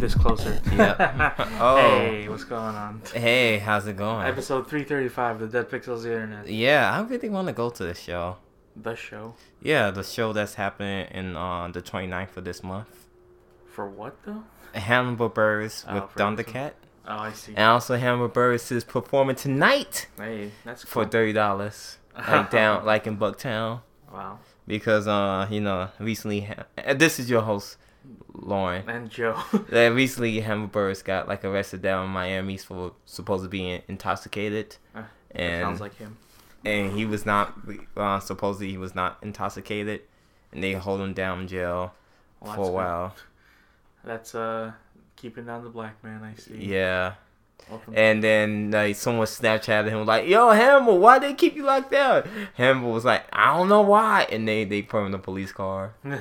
move this closer. Yep. Oh. Hey, what's going on? Hey, how's it going? Episode 335 of the Dead Pixels of the Internet. Yeah, I really want to go to the show. The show. Yeah, the show that's happening in uh, the 29th of this month. For what, though? Hannibal Buress Oh, with Thundercat. Oh, I see. And also Hannibal Buress is performing tonight Hey, that's for thirty dollars. Like down like in Bucktown. Wow. Because uh, you know, recently and this is your host, Lorne. And Joe. That recently Buress got like arrested down in Miami for supposed to being intoxicated. Uh, and Sounds like him. and he was not uh, supposedly he was not intoxicated, and they hold him down in jail Well, for a good. while. That's uh, keeping down the black man. I see. Yeah, Welcome. and then like someone Snapchatted him like, "Yo, Hannibal, why they keep you locked down?" Hannibal was like, "I don't know why," and they they put him in a police car.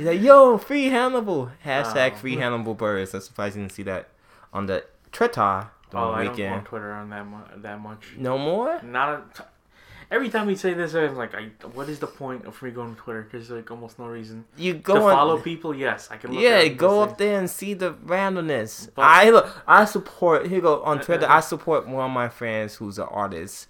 He's like, "Yo, free Hannibal!" Hashtag Oh. free Hannibal Buress. I'm surprised you didn't see that on the Twitter oh, the oh, I don't go on. Twitter on that mu- that much. No more. Not a, every time we say this, I'm like, I, what is the point of me going to Twitter? Because like almost no reason You to go on- follow people. Yes, I can. Look Yeah, go up there and see the randomness. But- I look, I support. Here you go on Twitter. I support one of my friends who's an artist,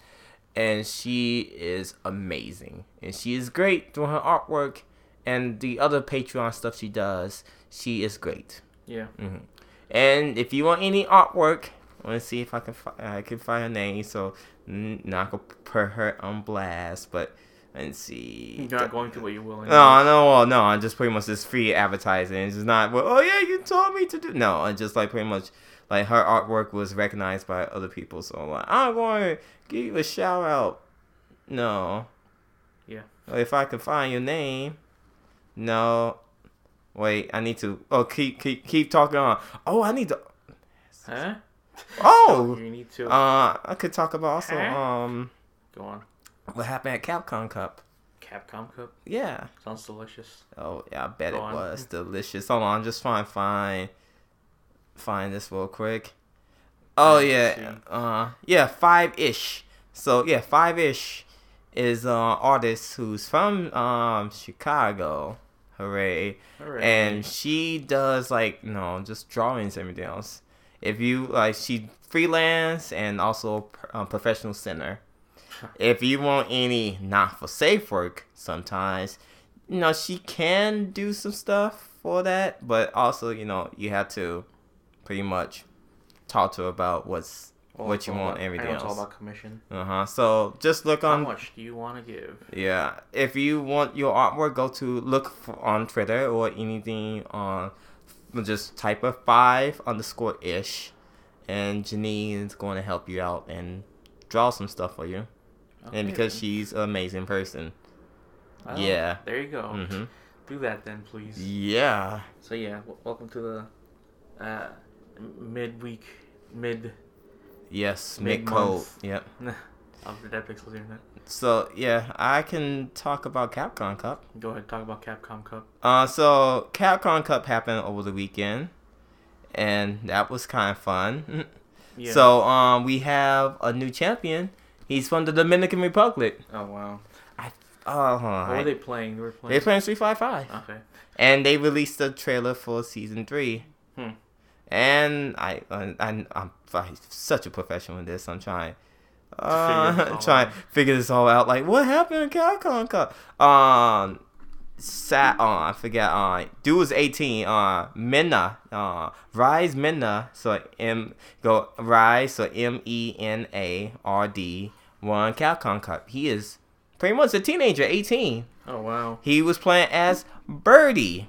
and she is amazing, and she is great doing her artwork, and the other Patreon stuff she does. She is great. Yeah. hmm And if you want any artwork, I want to see if I can fi- I can find her name. So not gonna put her on blast, but let's see. You're not going to, but you will. No, no, well, no. I'm just pretty much just free advertising. It's just not. Well, oh yeah, you told me to do. No, I just like pretty much like her artwork was recognized by other people. So I'm like, I'm going to give you a shout out. No. Yeah. If I can find your name. No. Wait, I need to. Oh, keep keep keep talking on. Oh, I need to. Huh? Oh. You need to Uh, I could talk about also Huh? um go on. what happened at Capcom Cup. Capcom Cup Yeah. sounds delicious. Oh yeah, I bet Go it on. was delicious. Hold on, I'm just trying to find find this real quick. Oh yeah, uh, yeah, five ish. So yeah, five ish is uh artist who's from um Chicago. Hooray! Hooray. And she does like you know just drawings and everything else. If you like, she freelance and also um, professional center. if you want any not for safe work, sometimes you know she can do some stuff for that, but also you know you have to pretty much talk to her about what's Well, what you want, about- everything I know It's all else. about commission. uh huh. So just look on. How much do you want to give? yeah, if you want your artwork, go to look for, on Twitter or anything on. Just type a five underscore ish, and Janine is going to help you out and draw some stuff for you. Okay, and because she's an amazing person. Yeah. There you go. hmm Do that then, please. Yeah. So yeah, w- welcome to the uh, midweek mid Yes. Code. Mid-month. Yep. of the Dead Pixels Internet. So yeah, I can talk about Capcom Cup. Go ahead, talk about Capcom Cup. Uh, so Capcom Cup happened over the weekend, and that was kind of fun. Yeah. So um, we have a new champion. He's from the Dominican Republic. Oh wow. Hold on. What were they playing? They were playing. They're playing Street Fighter Five, Okay. and they released the trailer for season three. Hmm. And I, I, I'm, I'm such a professional in this. I'm trying, uh, trying to figure this all out. Like, what happened in Capcom Cup? Um, Sat, uh, I forget. Uh, dude was 18. Uh, Minna, uh, Rise Minna. So M go Rise. So M E N A R D won Capcom Cup. He is pretty much a teenager, 18. Oh wow. He was playing as Birdie.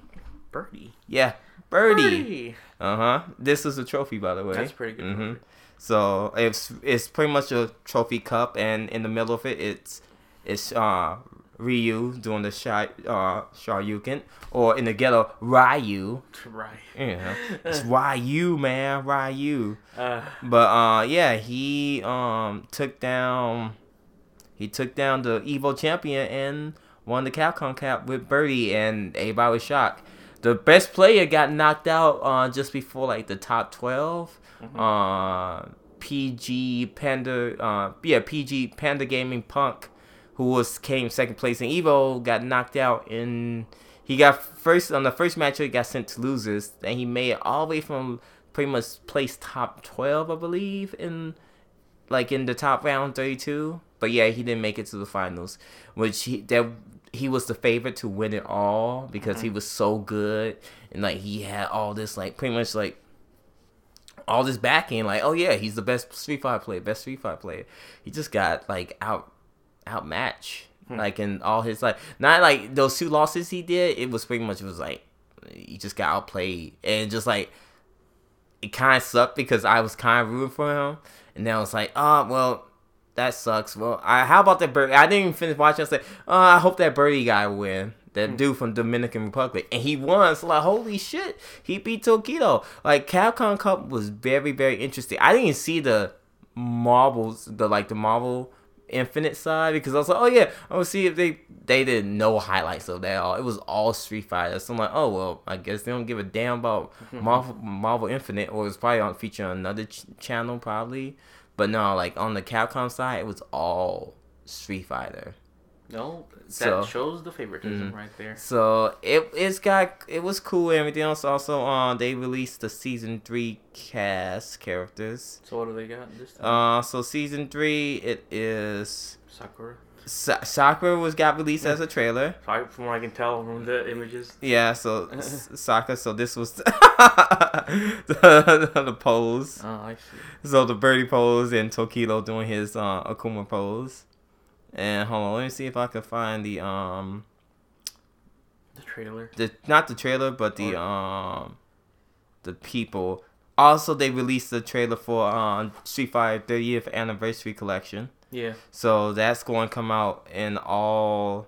Birdie. Yeah, Birdie. Birdie. Uh huh. This is a trophy, by the way. That's pretty good. hmm So it's it's pretty much a trophy cup, and in the middle of it, it's it's uh Ryu doing the Shy uh Shoryuken, or in the ghetto Ryu. Right. Yeah, it's Ryu, man, Ryu. Uh, But uh, yeah, he um took down he took down the Evo champion and won the Capcom Cup with Birdie, and everybody was shocked. The best player got knocked out uh just before like the top 12 Uh, PG Panda uh yeah PG Panda Gaming Punk, who was came second place in Evo, got knocked out in. He he got first on the first match he got sent to losers. and he made it all the way from pretty much place top twelve, I believe, in like in the top round thirty two. But yeah, he didn't make it to the finals, which he that he was the favorite to win it all because he was so good. And like he had all this like pretty much like all this backing. Like oh yeah he's the best Street Fighter player best Street Fighter player. He just got like out outmatched. Hmm. Like in all his like not like those two losses he did it was pretty much it was like he just got outplayed. And just like it kind of sucked because I was kind of rooting for him. And then I was like oh well that sucks well I how about that bird I didn't even finish watching I said oh I hope that birdie guy win that hmm. dude from Dominican Republic, and he won. So like, holy shit, he beat Tokido. Like Capcom Cup was very very interesting. I didn't see the marbles, the like the Marvel Infinite side because I was like, oh yeah, I will see if they they did no highlights of that all. It was all Street Fighter. So I'm like, oh well, I guess they don't give a damn about Marvel Marvel Infinite, or it's probably on feature on another ch- channel probably. But no, like on the Capcom side, it was all Street Fighter. No, that So- shows the favoritism Mhm. right there. So it it's got it was cool and everything else. Also, um, they released the season three cast characters. So what do they got this time? Uh, so season three it is Sakura. Sa- Sakura was got released as a trailer. From what I can tell from the images. Yeah, so Sakura. So this was the, the pose. Oh, I see. So the birdie pose and Tokido doing his uh, Akuma pose. And hold on, let me see if I can find the um The trailer. the not the trailer, but the um the people. Also, they released the trailer for um Street Fighter 30th anniversary collection. Yeah. So that's going to come out in all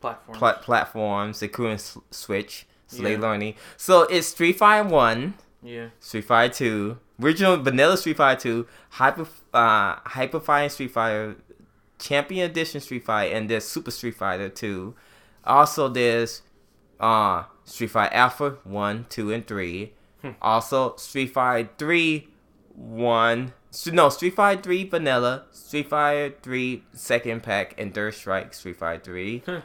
platforms, pla- platforms including Switch, Slay yeah. Learning. So it's Street Fighter 1, yeah. Street Fighter 2, original vanilla Street Fighter 2, Hyper, uh, Hyper Fire Street Fighter, Champion Edition Street Fighter, and there's Super Street Fighter 2. Also, there's uh, Street Fighter Alpha 1, 2, and 3. Hmm. Also, Street Fighter 3, 1, no, Street Fighter Three Vanilla, Street Fighter Three Second Impact, and Third Strike Street Fighter Three, Huh.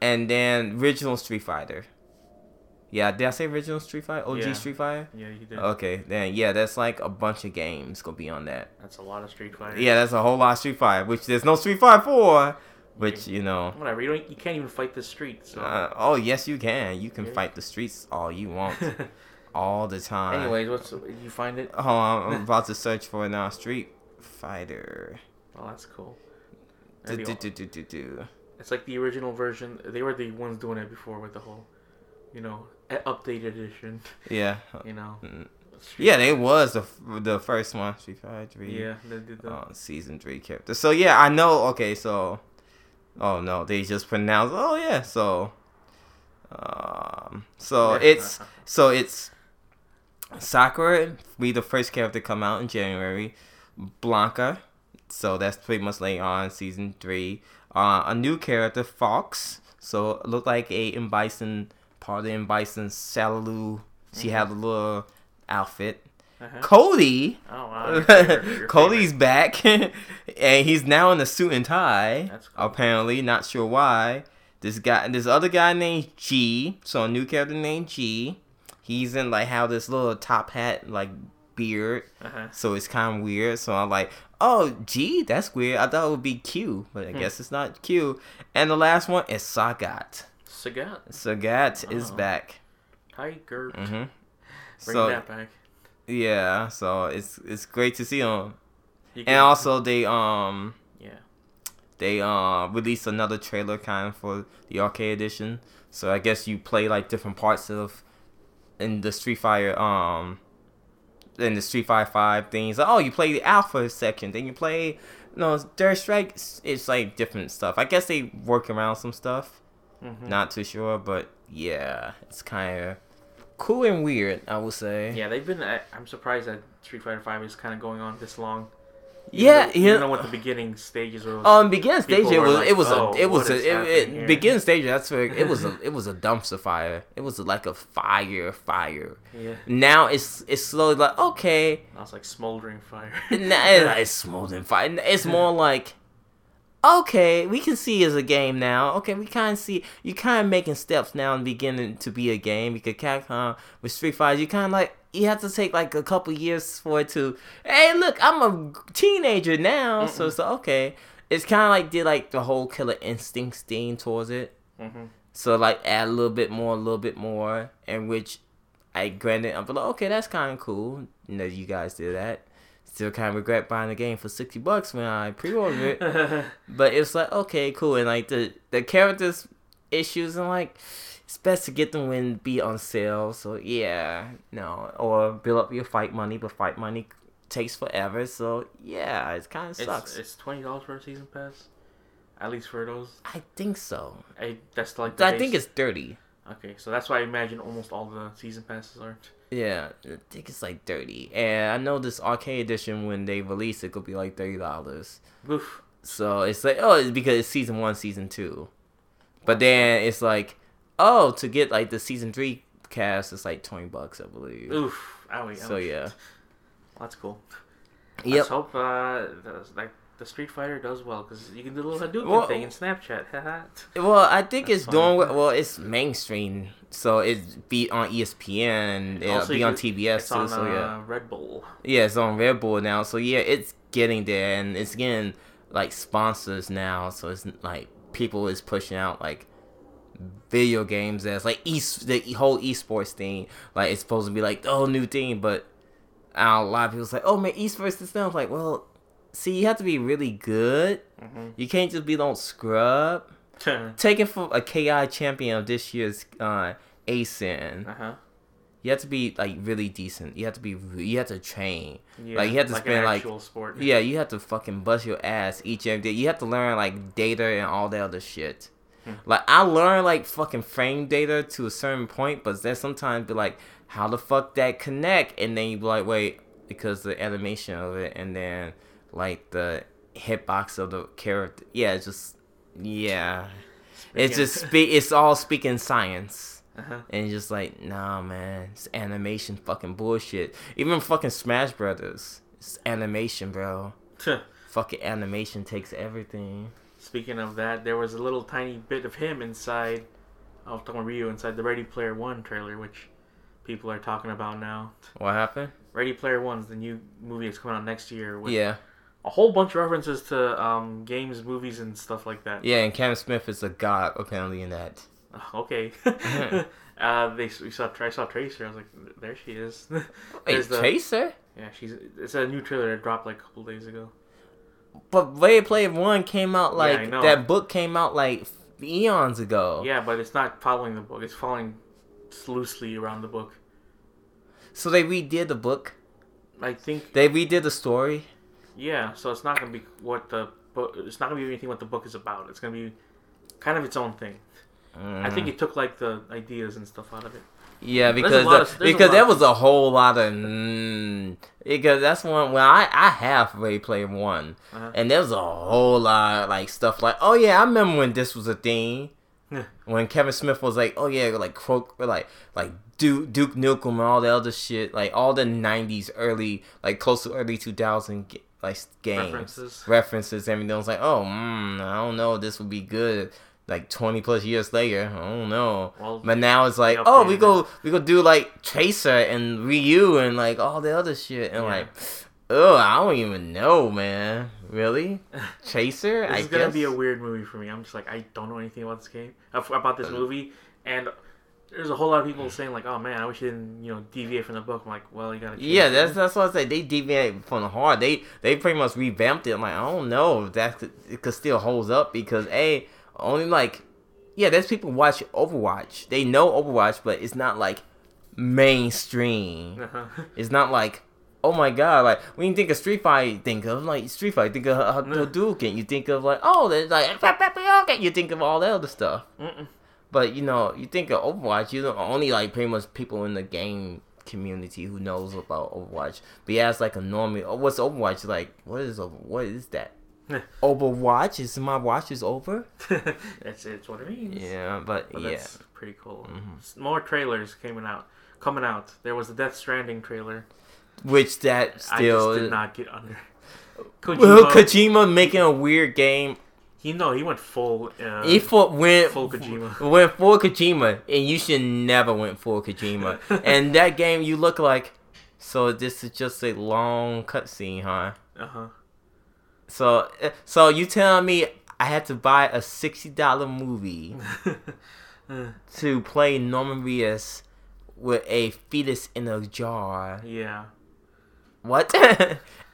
and then original Street Fighter. Yeah, did I say original Street Fighter? OG Yeah. Street Fighter. Yeah, you did. Okay, then yeah, that's like a bunch of games gonna be on that. That's a lot of Street Fighter. Yeah, that's a whole lot of Street Fighter, which there's no Street Fighter Four, which you know. Whatever. You don't. You can't even fight the streets. So. Uh, oh yes, you can. You can Yeah. fight the streets all you want, all the time. Anyways, what's you find it? Oh, I'm about to search for it now. Street Fighter. Oh, that's cool. Do, do, do, do, do, do. It's like the original version. They were the ones doing it before with the whole, you know, updated edition. Yeah, You know. Mm. Street- yeah, they was the the first one. Street Fighter Three. Yeah, they did that. uh, season three character. So yeah, I know. Okay, so oh no, they just pronounced. Oh yeah, so um, so it's so it's Sakura. We the first character come out in January. Blanka. So that's pretty much late on season three. Uh, a new character, Fox. So look like a M Bison part of M Bison Shadaloo. She had a little outfit. Uh-huh. Cody. Oh wow. your favorite- your Cody's favorite. back, and he's now in a suit and tie. That's cool. Apparently, not sure why. This guy, this other guy named G. So a new character named G. He's in like how this little top hat, like beard. Uh-huh. So it's kind of weird. So I'm like, oh, gee, that's weird. I thought it would be Q, but I Hmm. guess it's not Q. And the last one is Sagat. Sagat. Sagat is Oh. back. Tiger. hmm Bring So that back. yeah, so it's it's great to see him. And also they um Yeah. they uh released another trailer kind of for the arcade edition. So I guess you play like different parts of in the Street Fighter um in the Street Fighter Five things. Oh, you play the Alpha section, then you play you know Third Strike. It's, it's like different stuff. I guess they work around some stuff. Mhm. Not too sure, but yeah, it's kind of cool and weird. I would say. Yeah, they've been. I- I'm surprised that Street Fighter Five is kind of going on this long. Yeah, you know, even though with the beginning stages was. Um, beginning stage it was like, it was "Oh, a it was a it, it beginning stage that's where it was a it was a dumpster fire. It was like a fire fire. yeah, Now it's it's slowly like okay, I was like smoldering fire. now it's smoldering fire. It's more like okay, we can see as a game now. Okay, we kind of see you kind of making steps now and beginning to be a game. Because Capcom with Street Fighter, you kind of like you have to take like a couple years for it to. Hey, look, I'm a teenager now, so it's like, okay. It's kind of like did like the whole Killer Instinct thing towards it. hmm So like add a little bit more, a little bit more, and which I granted I'm like, okay, that's kind of cool. You know, you guys did that. Still kind of regret buying the game for sixty bucks when I pre-ordered it, but it's like okay, cool, and like the the characters issues and like it's best to get them when be on sale. So yeah, no, or build up your fight money, but fight money takes forever. So yeah, it kind of sucks. it's twenty dollars for a season pass, at least for those. I think so. I that's like I think it's thirty. okay. So that's why I imagine almost all the season passes are. Yeah, I think it's like thirty. And I know this arcade edition when they release it could be like thirty dollars. Oof. So it's like oh, it's because it's season one, season two. But then it's like oh, to get like the season three cast, it's like twenty bucks, I believe. Oof. Owie, So yeah. Well, that's cool. Yep. Let's hope uh, the, like the Street Fighter does well because you can do the little Hadouken Well- thing in Snapchat. Well, I think That's it's fine. doing well. Well, it's mainstream, so it's be on ESPN and it'll Also, be on TBS it's too. on so yeah. uh, Red Bull. Yeah, it's on Red Bull now. So yeah, it's getting there and it's getting like sponsors now. So it's like people is pushing out like video games as like east the whole esports thing. Like it's supposed to be like the whole new thing, but uh, a lot of people say, oh man, esports is stuff. Like, well, see, you have to be really good. hmm You can't just be no scrub. Take it from a KI champion of this year's uh, ASIN. uh huh. You have to be like really decent. You have to be. You have to train. Yeah, Like, you have to like spend, like- sport. Yeah, you have to fucking bust your ass each and every day. You have to learn like data and all that other shit. Hmm. Like I learned like fucking frame data to a certain point, but then sometimes be like, how the fuck that connect? And then you be like, wait, because the animation of it, and then like the hitbox of the character. Yeah, it's just yeah. It's just speak. It's all speaking science. Uh-huh. And just like, nah, man, it's animation fucking bullshit. Even fucking Smash Brothers, it's animation, bro. Fucking animation takes everything. Speaking of that, there was a little tiny bit of him inside. I was talking about Ryu inside the Ready Player One trailer, which people are talking about now. What happened? Ready Player One's the new movie that's coming out next year with Yeah, a whole bunch of references to um, games, movies, and stuff like that. yeah, and Cam Smith is a god apparently in that. Okay. uh, they we saw I saw Tracer. I was like, there she is. Wait, the- Tracer? yeah, she's. It's a new trailer that dropped like a couple days ago. But Ready Player One came out like know. that book came out like eons ago. Yeah, but it's not following the book. It's following loosely around the book. So they redid the book. I think. They redid the story. Yeah, so it's not gonna be what the book. It's not gonna be anything what the book is about. It's gonna be kind of its own thing. I think Mm. it took like the ideas and stuff out of it. Yeah, because the- of- because there was a whole lot of mm, because that's one well I I have played One Uh-huh. and there was a whole lot of, like stuff like oh yeah I remember when this was a thing Yeah. when Kevin Smith was like oh yeah like croak like like Duke Duke Nukem and all the other shit like all the '90s early like close to early 2000 g- like games References. references everything I was like oh mm, I don't know this would be good like 20 plus years later I don't know Well, but now it's like, oh, we go we go do like Tracer and Ryu and like all the other shit and Yeah. like, oh, I don't even know, man. Really, Tracer? this I is gonna be a weird movie for me. I'm just like I don't know anything about this game about this movie, and there's a whole lot of people saying like, oh man, I wish you didn't you know deviate from the book. I'm like, well, you gotta. yeah, that's that's what I say. They deviate from the hard. They they pretty much revamped it. I'm like, I don't know if that could, it could still holds up because a only like, yeah, there's people watch Overwatch. They know Overwatch, but it's not like mainstream. Uh-huh. It's not like, oh my god, like when you think of Street Fighter, you think of like Street Fighter, think of uh. Hadouken, you think of like, oh, there's like, you think of all that other stuff. Mm-mm. But you know, you think of Overwatch, you know, only like pretty much people in the game community who knows about Overwatch. But yeah, it's like a normal. Oh, what's Overwatch like? What is Over- what is that? Overwatch is my watch is over. that's it's what it means. Yeah, but, But yeah, that's pretty cool. Mhm. More trailers coming out. Coming out. There was the Death Stranding trailer. which that I still just did not get under. Well, Kojima- Kojima making a weird game. He no, he went full. Uh, He fought, went full Kojima. went full Kojima, and you should never went full Kojima. and that game, you look like. So this is just a long cutscene, huh? uh huh. So, uh, so you telling me I had to buy a sixty dollar movie to play Norman Reedus with a fetus in a jar? yeah. What?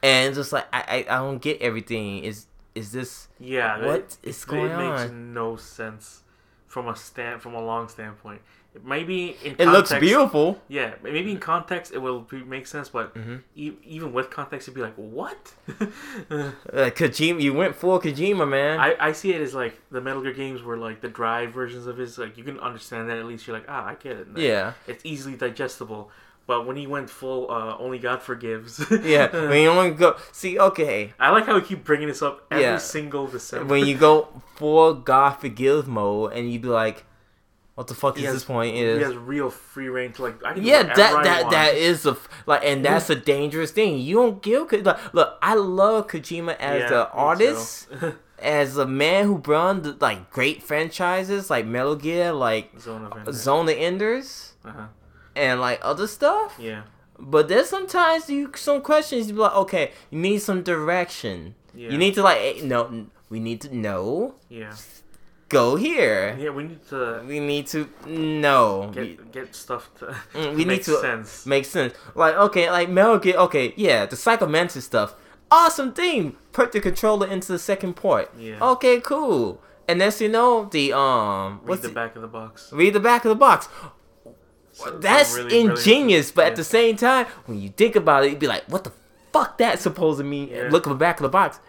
and just like I, I, I don't get everything. Is is this? Yeah. What it, is it, going it makes no sense from a stand from a long standpoint. Maybe in It looks beautiful. Yeah, maybe in context it will be, make sense, but Mhm. e- even with context, it'd be like, what? Uh, Kojima, you went full Kojima, man. I, I see it as like the Metal Gear games were like the drive versions of his. Like you can understand that at least. You're like, ah, I get it. yeah, it's easily digestible. But when he went full, uh, only God forgives. yeah. when you only go see, okay, I like how we keep bringing this up every Yeah. single December. when you go full God forgive mode, and you be like, what the fuck He is has- this point? Is he has real free reign to like. I can Yeah, that that that is a like, and that's a dangerous thing. You don't give like, look. I love Kojima as Yeah, the artist, as a man who run the, like great franchises like Metal Gear, like Zone of Enders. Zone of Enders, Uh-huh. And like other stuff. Yeah. But there's sometimes you some questions you be like, okay, you need some direction. Yeah. You need to like, eh, no, we need to know. Yeah. Go here. Yeah. We need to We need to know. get get stuff to Mm, we make need to sense. make sense. Like okay, like Metal Gear. Okay, yeah, the Psychomantis stuff. Awesome thing. Put the controller into the second port. Yeah. Okay, cool. And then you know the um, Read the back of the box. read the back of the box. So- That's really ingenious, but yeah. at the same time, when you think about it, you'd be like, "What the fuck that supposed to mean?" Yeah. Look at the back of the box.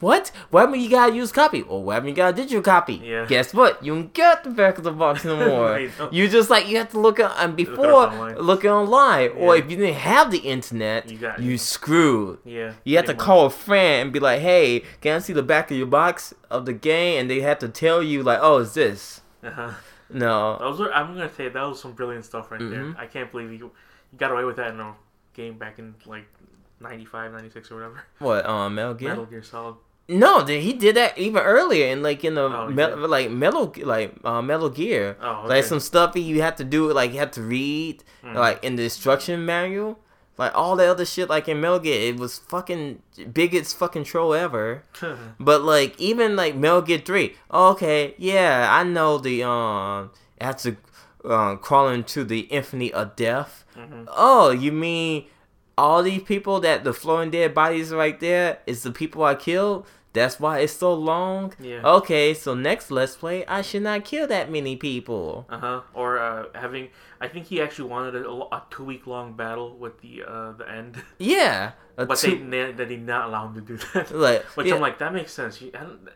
What? What when you gotta use copy? Or what when you got a digital copy? Yeah. Guess what? You don't get the back of the box no more. You just like you have to look at and before up online. look it online. Or if you didn't have the internet, You got- you screwed. Yeah. You have to call a friend and be like, "Hey, can I see the back of your box of the game?" And they have to tell you like, "Oh, it's this." Uh-huh. No. Those are, I'm gonna say that was some brilliant stuff right Mhm. there. I can't believe you you got away with that in a game back in like 95, 96 or whatever. What? Um, Metal Gear. Metal Gear Solid. No, th- he did that even earlier in like in the Oh, me- like metal like uh, Metal Gear. Oh, Like some stuff that you have to do like you have to read Mhm. like in the instruction manual. Like all the other shit like in Metal Gear, it was fucking biggest fucking troll ever. But like even like Metal Gear Three, okay, yeah, I know the um it has to um, crawl into the infinite of death. Mhm. Oh, you mean all these people that the floating dead bodies right there is the people I killed? That's why it's so long. Yeah. Okay, so next let's play, I should not kill that many people. Uh huh. Or uh, having, I think he actually wanted a, a two week long battle with the uh, the end, Yeah, but they two- they, they did not allow him to do that. like Which yeah, I'm like, that makes sense. You,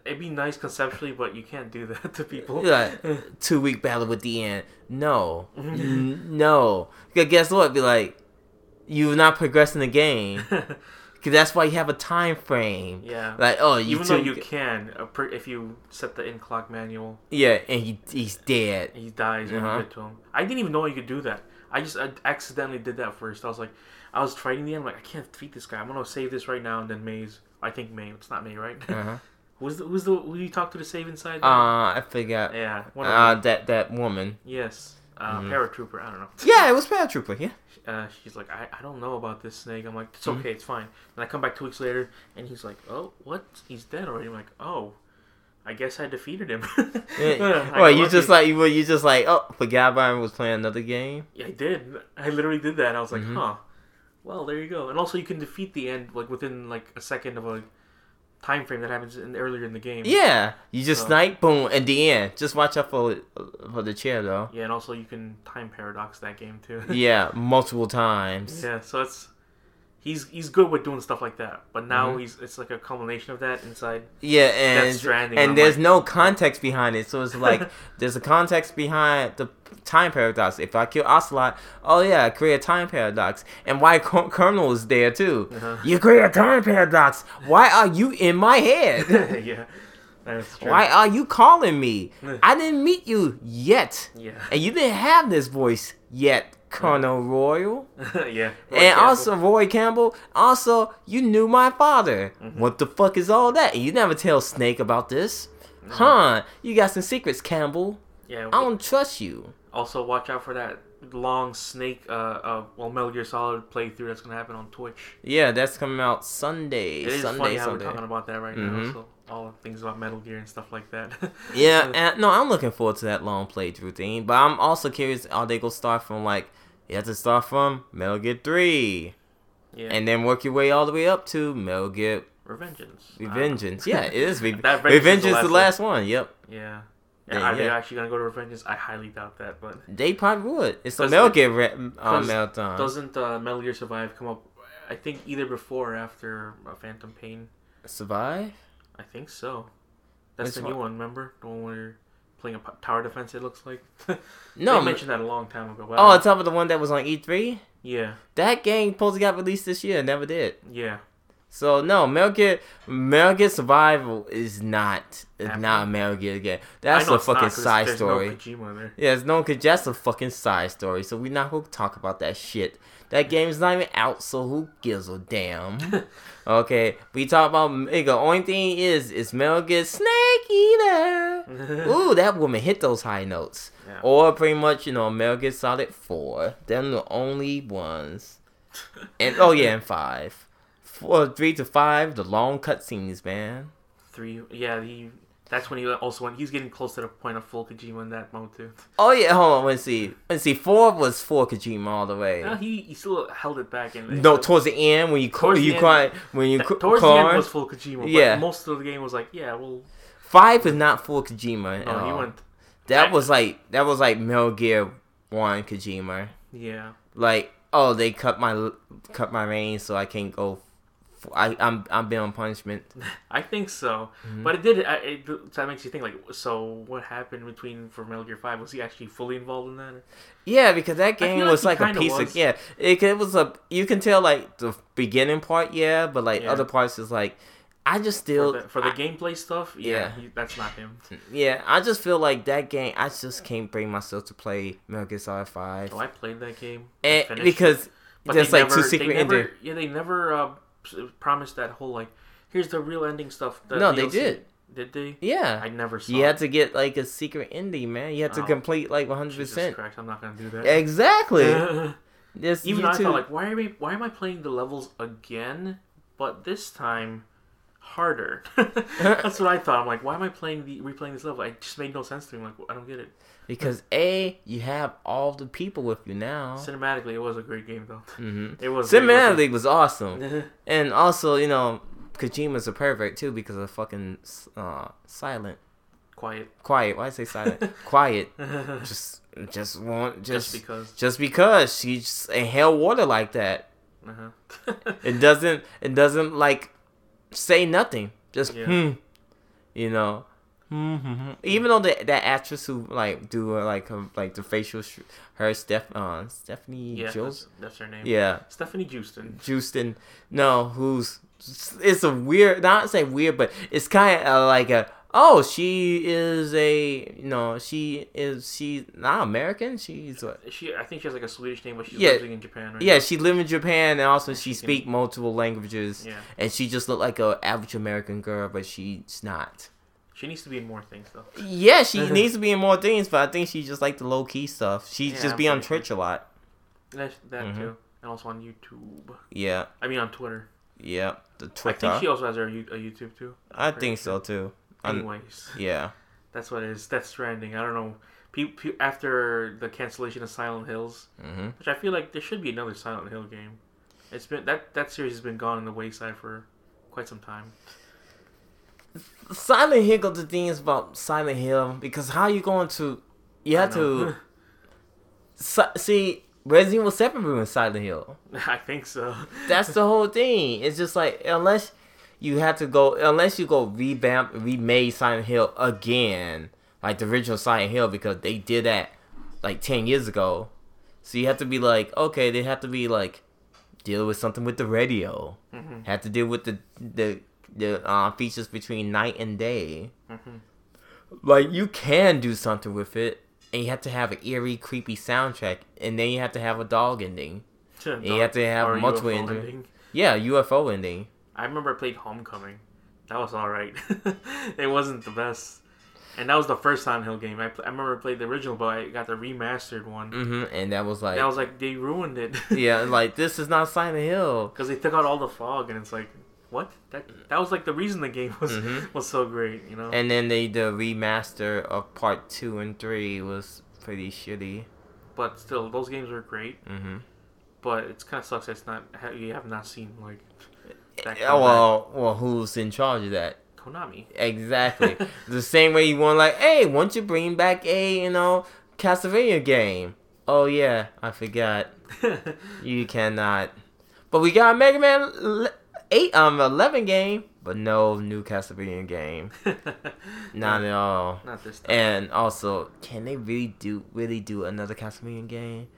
it'd be nice conceptually, but you can't do that to people. like two week battle with the end. No, N- no. guess what? Be like, you're not progressing the game. Cause that's why you have a time frame. yeah. Like, oh, you Even though you can, if you set the in clock manual, yeah, and he he's dead. he dies when Uh-huh. you get to him. I didn't even know you could do that. I just I accidentally did that first. I was like, I was fighting the end. I'm like, I can't defeat this guy. I'm gonna save this right now. And then Maze, I think May. It's not May, right? Uh-huh. who's the who's the who you talk to to save inside? there? Uh, I forgot. yeah, Uh, that that woman. Yes, uh, Mhm. paratrooper. I don't know. Yeah, it was Paratrooper. Yeah. Uh, she's like, I, I don't know about this snake. I'm like, it's Mhm. okay, it's fine. And I come back two weeks later, and he's like, oh, what? He's dead already. I'm like, oh, I guess I defeated him. Yeah. Well, you just like you, you just like oh, forgot him was playing another game. Yeah, I did. I literally did that. I was like, Mhm. huh. Well, there you go. And also, you can defeat the end like within like a second of a time frame that happens in, earlier in the game. Yeah, you just So- snipe, boom, and the end. Just watch out for for the chair though. Yeah, and also you can time paradox that game too. yeah, multiple times. yeah. So it's he's he's good with doing stuff like that. But now Mhm. he's it's like a culmination of that inside. Yeah, and Stranding, and I'm there's like- no context behind it, so it's like there's a context behind the time paradox. If I kill Ocelot, oh yeah, I create a time paradox, and why Col- Colonel is there too. Uh-huh. You create a time paradox. Why are you in my head? yeah, that's true. why are you calling me? I didn't meet you yet, Yeah, and you didn't have this voice yet, Colonel Royal. yeah. Roy And Campbell. also, Roy Campbell, also, you knew my father. Mhm. What the fuck is all that? And you never tell Snake about this. Huh? You got some secrets, Campbell. Yeah. I don't trust you. Also, watch out for that long Snake, uh, uh, well, Metal Gear Solid playthrough that's gonna happen on Twitch. Yeah, that's coming out Sunday. It is Sunday, funny how Sunday. we're talking about that right Mhm. now. So all the things about Metal Gear and stuff like that. Yeah, and no, I'm looking forward to that long playthrough thing. But I'm also curious, are they gonna start from like you have to start from Metal Gear Three, yeah. and then work your way all the way up to Metal Gear Revengeance. Revengeance. Yeah, it is. Re- Revengeance is the last last one. Yep. Yeah. Yeah, Yeah, are they yeah. actually gonna go to Revengeance? I highly doubt that, but They probably would. It's a Metal Gear re- uh, cause marathon. doesn't uh, Metal Gear Survive come up? I think either before or after uh, Phantom Pain. Survive? I think so. That's Which the one? new one. Remember the one where you're playing a p- tower defense? It looks like. No. they mentioned that a long time ago. but oh, on top of the one that was on E3. yeah, That game supposed got released this year. Never did. yeah. So no, Metal Gear, Metal Gear Survival is not is not a Metal Gear game. That's a it's not, side story. No. Yeah, it's no, cause that's a fucking side story. So we're not gonna talk about that shit. That game's not even out, so who gives a damn? okay, we talk about nigga. Only thing is, is Metal Gear Snake Eater. Ooh, that woman hit those high notes. Yeah. Or pretty much, you know, Metal Gear Solid Four. Them the only ones. And oh yeah, and five. Four, three to five, the long cutscenes, man. Three. Yeah, he. That's when he also went. He's getting close to the point of full Kojima in that mode too. Oh yeah, hold on, let's see. Let's see. Four was for Kojima all the way. No, he, he still held it back. And No, towards the end when you Towards you cry when you Th- cr- towards the end was full Kojima. But Yeah. most of the game was like, yeah, well, Five is not full Kojima. No, he went. That was like that was like Metal Gear One Kojima. Yeah, Like oh they cut my cut my reins so I can't go. I I'm I'm being on punishment. I think so. Mm-hmm. But it did. I- It, that makes you think like, so what happened between for Metal Gear Five? Was he actually fully involved in that? Yeah, because that game like was like a piece was. of yeah. It, it was a you can tell like the beginning part yeah, but like Yeah. other parts is like I just still For the, for the I- gameplay stuff, yeah, Yeah. he, that's not him. yeah. I just feel like that game. I just can't bring myself to play Metal Gear Solid Five. So I played that game And because But there's like two secret never, endings. Yeah, they never uh, promised that whole like, here's the real ending stuff. No, they did. Did they? Yeah, I never saw. you had it. to get like a secret ending, man. You had to Oh, complete like 100. Jesus percent I'm not gonna do that. Exactly. This Even I YouTube. thought like, why are we? Why am I playing the levels again? But this time, harder. That's what I thought. I'm like, why am I playing the replaying this level? It just made no sense to me. I'm like, I don't get it. Because a you have all the people with you now. Cinematically, it was a great game though. hmm It was Cinematically was awesome, and also you know Kojima's a pervert too because of fucking uh, silent, Quiet. quiet. Why I say silent? quiet. Just just want Just just because. just because she's inhale water like that. Uh-huh. It doesn't. It doesn't like say nothing. Just Yeah. hmm. You know. Hmm Even though the, that actress who like do uh, like her, like the facial, sh- her Steph uh, Stephanie yeah, that's, that's her name. Yeah, Stephanie Houston. Justin. No, who's it's a weird. Not say weird, but it's kind of uh, like a. Oh, she is a. You know, she is. She's not American. She's what? She, I think she has like a Swedish name, but she's Yeah. living in Japan right Yeah, she live in Japan and also she she can- speak multiple languages. Yeah. And she just looked like a average American girl, but she's not. She needs to be in more things though. Yeah, she needs to be in more things, but I think she just like the low key stuff. She Yeah, just be on I'm pretty Twitch a lot. That, that Mhm. too, and also on YouTube. Yeah, I mean on Twitter. yeah, the Twitter. I think she also has her a YouTube too. I pretty think so too. I'm- Anyways, yeah, that's what it is. That's Stranding. I don't know. Pe- pe- after the cancellation of Silent Hills, hmm which I feel like there should be another Silent Hill game. It's been that that series has been gone in the wayside for quite some time. Silent Hill. Got the thing is about Silent Hill because how you going to? You have to see Resident Evil Seven ruined Silent Hill. I think so. That's the whole thing. It's just like unless you have to go, unless you go revamp, remade Silent Hill again, like the original Silent Hill, because they did that like ten years ago. So you have to be like, okay, they have to be like deal with something with the radio. Mhm. Have to deal with the the the uh, features between night and day. Mhm. Like you can do something with it, and you have to have an eerie, creepy soundtrack, and then you have to have a dog ending. You have to have multiple ending. ending. Yeah, UFO ending. I remember I played Homecoming. That was all right. it wasn't the best. and that was the first Silent Hill game. I, pl- I remember I played the original, but I got the remastered one. hmm And that was like, that was like, they ruined it. yeah, like this is not Silent Hill. because they took out all the fog, and it's like, what? That that was like the reason the game was Mhm. was so great, you know. And then they the remaster of part two and three was pretty shitty. but still, those games were great. hmm But it's kind of sucks that it's not you have not seen like that Oh, well, well, who's in charge of that? Konami. Exactly. the same way you want, like, hey, won't you bring back a, you know, Castlevania game? Oh yeah, I forgot. You cannot. But we got Mega Man eight, um, eleven game, but no new Castlevania game. Not at all. Not this time. And also, can they really do really do another Castlevania game?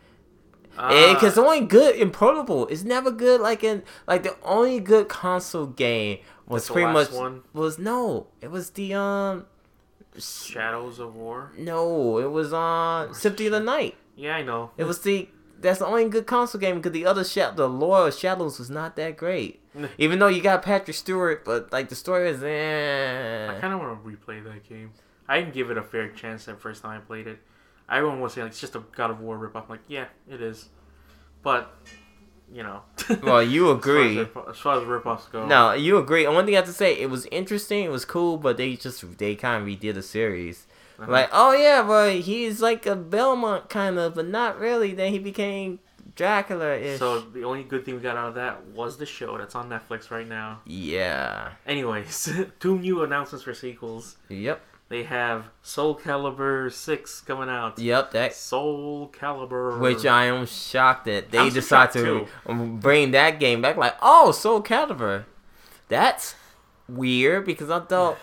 Uh, Because the only good in portable is never good. Like in like the only good console game was pretty much one? was no. It was the um Shadows of War. no. It was on Symphony of the Night. Yeah, I know. It was the that's the only good console game because the other sha- the lore of Shadows was not that great. Even though you got Patrick Stewart, but like the story is I eh. kind of want to replay that game. I didn't give it a fair chance that first time I played it. Everyone was saying like, it's just a God of War ripoff. I'm like, yeah, it is. But, you know. Well, you agree. As far as As far as ripoffs go. No, you agree. And one thing I have to say, it was interesting, it was cool, but they just they kind of redid the series. Uh-huh. Like, oh yeah, but he's like a Belmont kind of, but not really. Then he became Dracula ish. So the only good thing we got out of that was the show that's on Netflix right now. yeah. Anyways, two new announcements for sequels. Yep. They have Soul Calibur 6 coming out. Yep. That. Soul Calibur. Which I am shocked that they I'm decide to too. bring that game back. Like, oh, Soul Calibur. That's weird because I thought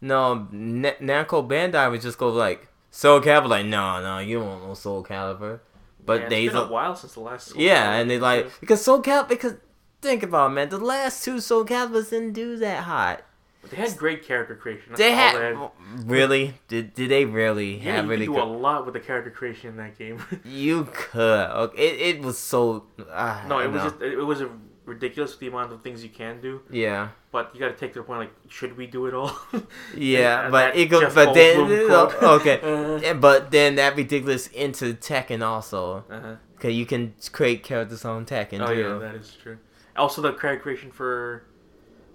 no N- Namco Bandai would just go like Soul Calibur. Like, no, no, you don't know Soul Calibur. But yeah, they it's been a while since the last. Soul Yeah, Calibur and they like because Soul Calibur because think about it, man, the last two Soul Caliburs didn't do that hot. But they had great character creation. That's They all had really did did they really Yeah, have you really can do a lot with the character creation in that game. You could. Okay, it, it was so. Uh, no, it was no. just it was a ridiculous with the amount of things you can do. yeah. But you got to take to the point like, should we do it all? Yeah, And but it goes. Jeff But then Goldblum quote. okay, Uh, Yeah, but then that ridiculous into Tekken also, uh-huh. because you can create characters on Tekken Oh too. yeah, that is true. Also, the character creation for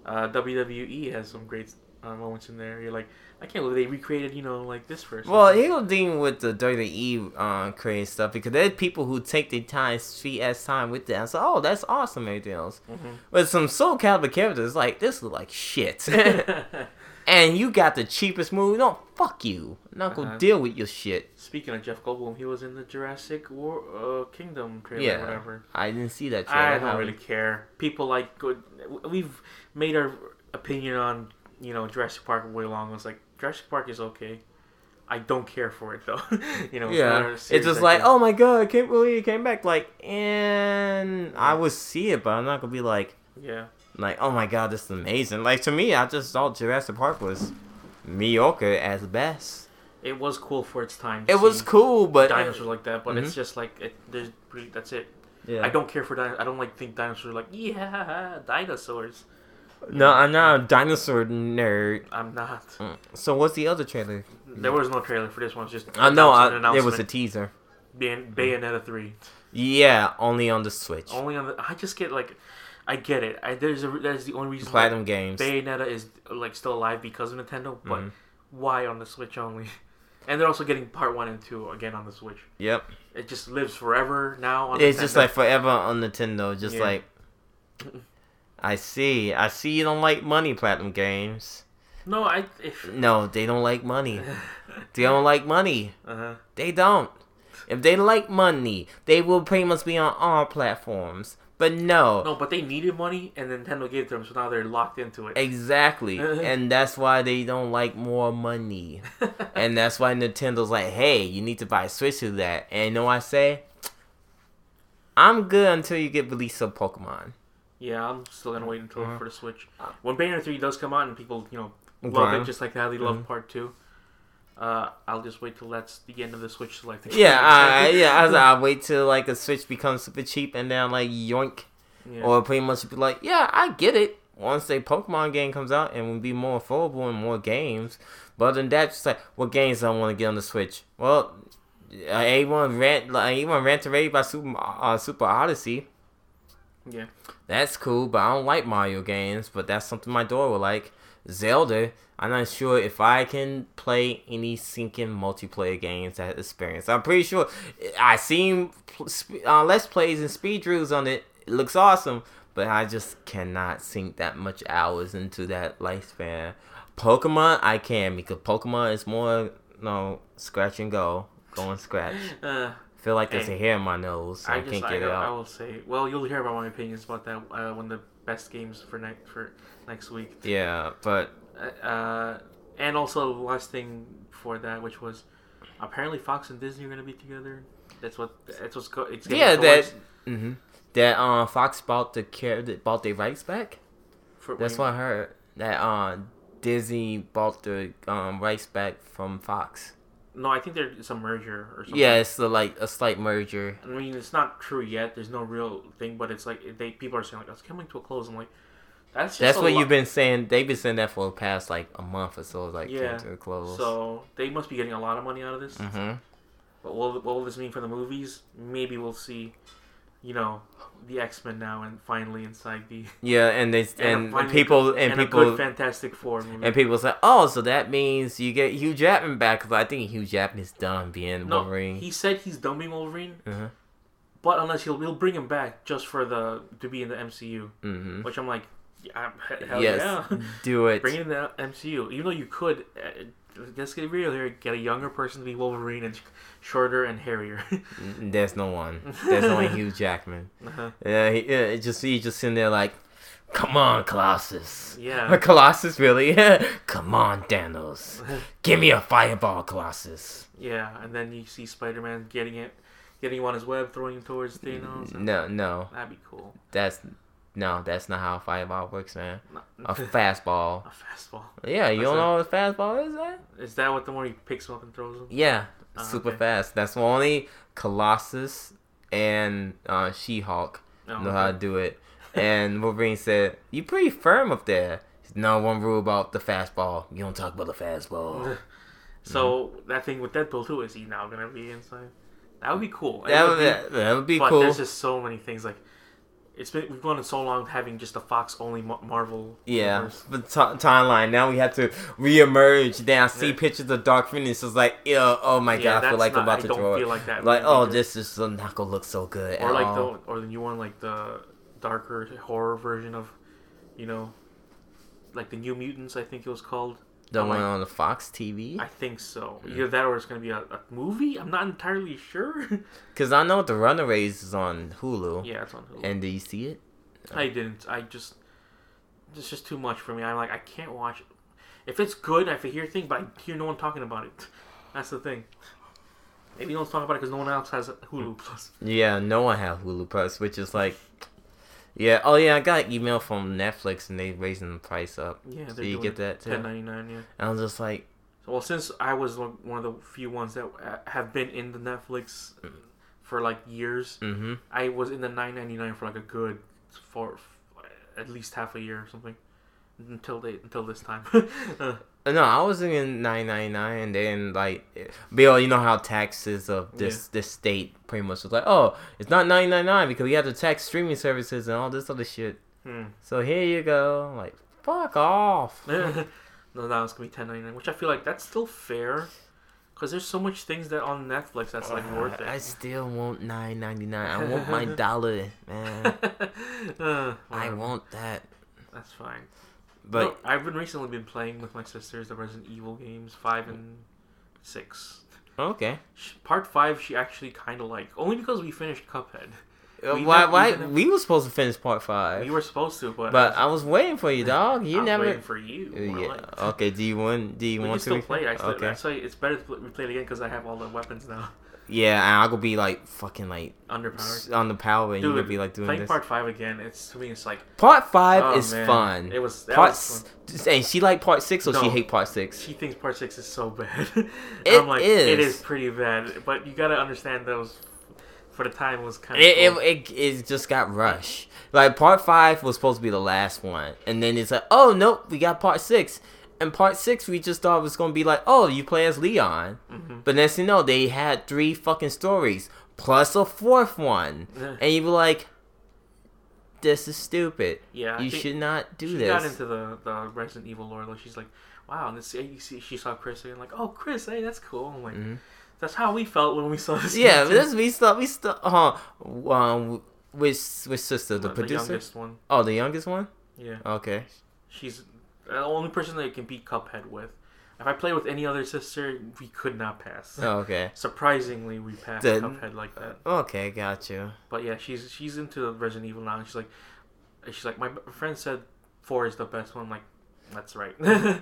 uh, WWE has some great uh, moments in there. You're like, I can't believe they recreated, you know, like this first. Well, he was dealing with the WWE uh, creating stuff because there's people who take their time, sweet ass time with that. So, oh, that's awesome, everything else. Mhm. But some Soul Calibur characters, like, this look like shit. and you got the cheapest movie. No, fuck you. I'm not gonna Uh-huh. deal with your shit. Speaking of Jeff Goldblum, he was in the Jurassic War uh, Kingdom trailer, Yeah. or whatever. I didn't see that trailer. I don't How- really care. People like. We've made our opinion on you know Jurassic Park way long. It's like Jurassic Park is okay. I don't care for it though. you know. Yeah, a it's just like, oh my god, I can't believe it came back. Like, and I would see it, but I'm not gonna be like, yeah. like, oh my god, this is amazing. Like to me, I just thought Jurassic Park was mediocre as best. It was cool for its time. It was cool, but Dinosaurs like that, but Mhm. it's just like it, there's pretty, that's it. yeah. I don't care for dinosaurs. I don't like think dinosaurs are like yeah dinosaurs. No, I'm not a dinosaur nerd. I'm not. Mm. So what's the other trailer? There was no trailer for this one. It's just I know, I, it was a teaser. Bayon- Bayonetta three. Yeah, only on the Switch. Only on the. I just get like, I get it. I there's a that's the only reason. why Platinum Games. Bayonetta is like still alive because of Nintendo, but Mhm. why on the Switch only? And they're also getting part one and two again on the Switch. Yep. It just lives forever now. On It's just like forever on Nintendo. Just Yeah. like, I see. I see you don't like money, Platinum Games. no, I if No, they don't like money. They don't like money. uh huh. They don't. If they like money, they will pretty much be on all platforms. But no, No, but they needed money, and Nintendo gave it to them, so now they're locked into it. exactly. and that's why they don't like more money. and that's why Nintendo's like, hey, you need to buy a Switch to that. And you know what I say? I'm good until you get release of Pokemon. Yeah, I'm still gonna wait until Uh-huh. for the Switch. When Bayonetta three does come out and people you know love it just like how they love Mhm. part two, uh, I'll just wait till that's the end of the Switch select. Yeah, I, yeah. I, was- I'll wait till like the Switch becomes super cheap and then like yoink, yeah. or pretty much be like, yeah, I get it. once a Pokemon game comes out and will be more affordable and more games. But other than that, just like what games I want to get on the Switch. Well, uh, A1 rent like A1 rent to raid by Super uh, Super Odyssey. Yeah. That's cool, but I don't like Mario games. But that's something my daughter will like. Zelda. I'm not sure if I can play any sinking multiplayer games that experience. I'm pretty sure I seen uh, let's plays and speed drills on it. It looks awesome, but I just cannot sink that much hours into that lifespan. Pokemon, I can because Pokemon is more, you know, scratch and go, go and scratch. Uh, feel like there's a hair in my nose, so I, I just can't I, get it I will say. Well, you'll hear about my opinions about that uh, when the best games for next for next week. Yeah, but Uh, and also the last thing for that, which was apparently Fox and Disney are gonna be together. That's what. That's what's go. It's yeah, that towards- hmm that uh Fox bought the care bought their rights back. For, That's what I heard. That uh Disney bought the um rights back from Fox. No, I think there's a merger or something. Yeah, it's the, like a slight merger. I mean, it's not true yet. There's no real thing, but it's like they people are saying like it's coming to a close. I'm like, that's just That's what lot- you've been saying. They've been saying that for the past like a month or so. Like Yeah, to a close. So they must be getting a lot of money out of this. hmm But what, what will this mean for the movies? Maybe we'll see, you know, the X Men now and finally inside the Yeah, and they and and, people and a people good Fantastic Four movie. and people say, oh, so that means you get Hugh Jackman back? Because I think Hugh Jackman is done being no, Wolverine. he said he's done being Wolverine, uh but unless he'll he'll bring him back just for the to be in the MCU, hmm which I'm like, yeah, hell Yes, yeah. do it. Bring in the MCU. Even though you could, uh, let's get real here, get a younger person to be Wolverine and sh- shorter and hairier. There's no one. There's only Hugh Jackman. uh-huh. Yeah, he, yeah, it just he just sitting there like, come on, Colossus. Yeah. Colossus, really? come on, Thanos. Give me a fireball, Colossus. yeah, and then you see Spider Man getting it, getting him on his web, throwing him towards Thanos. No, no, That'd be cool. that's no, that's not how a fireball works, man. A fastball. a fastball. Yeah, you don't know what a fastball is, that? Is that what the one he picks up and throws him? Yeah, Ah, super okay. fast. That's only Colossus and uh, She-Hulk Oh, know how to do it. And Wolverine said, "You pretty firm up there." No one rule about the fastball. You don't talk about the fastball. So that thing with Deadpool too is he now gonna be inside? That would be cool. That would would, be- that, that would be but cool. there's just so many things like it's been we've gone so long having just a Fox only Marvel. Yeah, universe. but t- timeline. Now we have to reemerge. Then I see Yeah. pictures of Dark Phoenix. It's like, yeah, oh my Yeah, god, I feel like I'm not- about I to draw. feel it. like that Like, oh, this is not gonna look so good. or like all. the or the new one like the darker horror version of, you know, like the New Mutants. I think it was called. The I'm one like- on the Fox TV. I think so. Mm. Either that or it's gonna be a, a movie. I'm not entirely sure. Because I know the Runaways is on Hulu. yeah, it's on Hulu. And do you see it? I didn't. I just it's just too much for me. I'm like I can't watch. it. If it's good, I hear things, but I hear no one talking about it. That's the thing. Maybe no one's talking about it because no one else has Hulu Plus. Yeah, no one has Hulu Plus, which is like, yeah. Oh yeah, I got an email from Netflix and they raising the price up. Yeah, So you get that too. ten ninety nine. Yeah. And I was just like, Well, since I was one one of the few ones that uh, have been in the Netflix for like years, mm-hmm. I was in the nine ninety nine for like a good for at least half a year or something until they until this time. Uh, No, I was in nine ninety nine, and then like, Bill, you know how taxes of this this state pretty much was like, oh, it's not nine ninety nine because we have to tax streaming services and all this other shit. hmm. So here you go, I'm like, fuck off. no, that was gonna be ten ninety nine, which I feel like that's still fair, because there's so much things that on Netflix that's like worth it. I still want nine ninety nine. I want my dollar, man. uh, I want that. That's fine. But No, I've been recently been playing with my sisters the Resident Evil games five and six. okay. Sh- Part five, she actually kind of like only because we finished Cuphead. Uh, We why? never- we Why? didn't- We were supposed to finish part five, We were supposed to, but but I I was waiting for you, dog. You was never. waiting for you. Uh, yeah. like. Okay. Do you want? Do you We want still play. I still, okay. That's why it's better to pl- replay it again because I have all the weapons now. Yeah, and I'll go be like fucking like Underpowered. on the power, and Dude, you'll be like doing playing this. part five again, it's to me, it's like Part five oh, is man. fun. It was that part was s- and she like part six or she hate part six. She thinks part six is so bad. It I'm like, it is. is pretty bad, but you gotta understand those for the time it was kind of. It, cool. it, it, it just got rushed. Like part five was supposed to be the last one, and then it's like, oh nope, we got part six. And part six, we just thought it was gonna be like, oh, you play as Leon, Mhm. but next you know, they had three fucking stories plus a fourth one, Yeah. and you were like, this is stupid. Yeah, you should not do she this. got into the, the Resident Evil lore. Though she's like, wow, and this you see, she saw Chris and like, oh, Chris, hey, that's cool. I'm like, Mhm. that's how we felt when we saw this. Yeah, this we still we still uh um which which sister the, the, producer youngest one. oh the youngest one Yeah, okay she's the only person that you can beat Cuphead with. If I play with any other sister, we could not pass. oh, okay Surprisingly, we passed Then- Cuphead like that. okay got you But yeah, she's she's into Resident Evil now. And she's like, she's like, my friend said four is the best one. I'm like, that's right.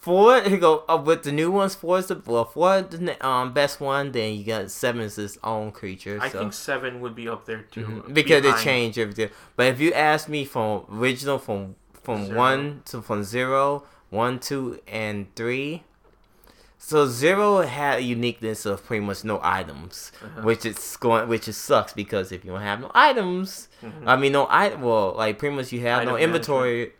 four he go uh, with the new ones four is the well four the um best one then you got seven is its own creature I so. think seven would be up there too. Mhm. because they behind- changed everything but if you ask me from original from from Zero. one to from zero one two and three so zero had a uniqueness of pretty much no items Uh-huh. which is going which is sucks because if you don't have no items Mhm. i mean no i well like pretty much you have no Item inventory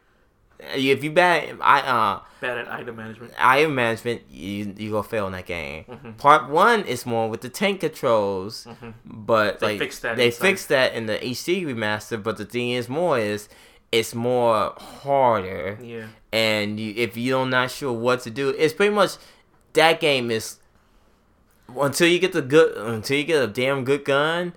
if you bad i uh bad at item management. item management you you go fail in that game Mhm. part one is more with the tank controls Mhm. but They like fixed that they inside. fixed that in the hd remaster but the thing is more is it's more harder Yeah. and you, if you're not sure what to do, it's pretty much that game is until you get the good until you get a damn good gun,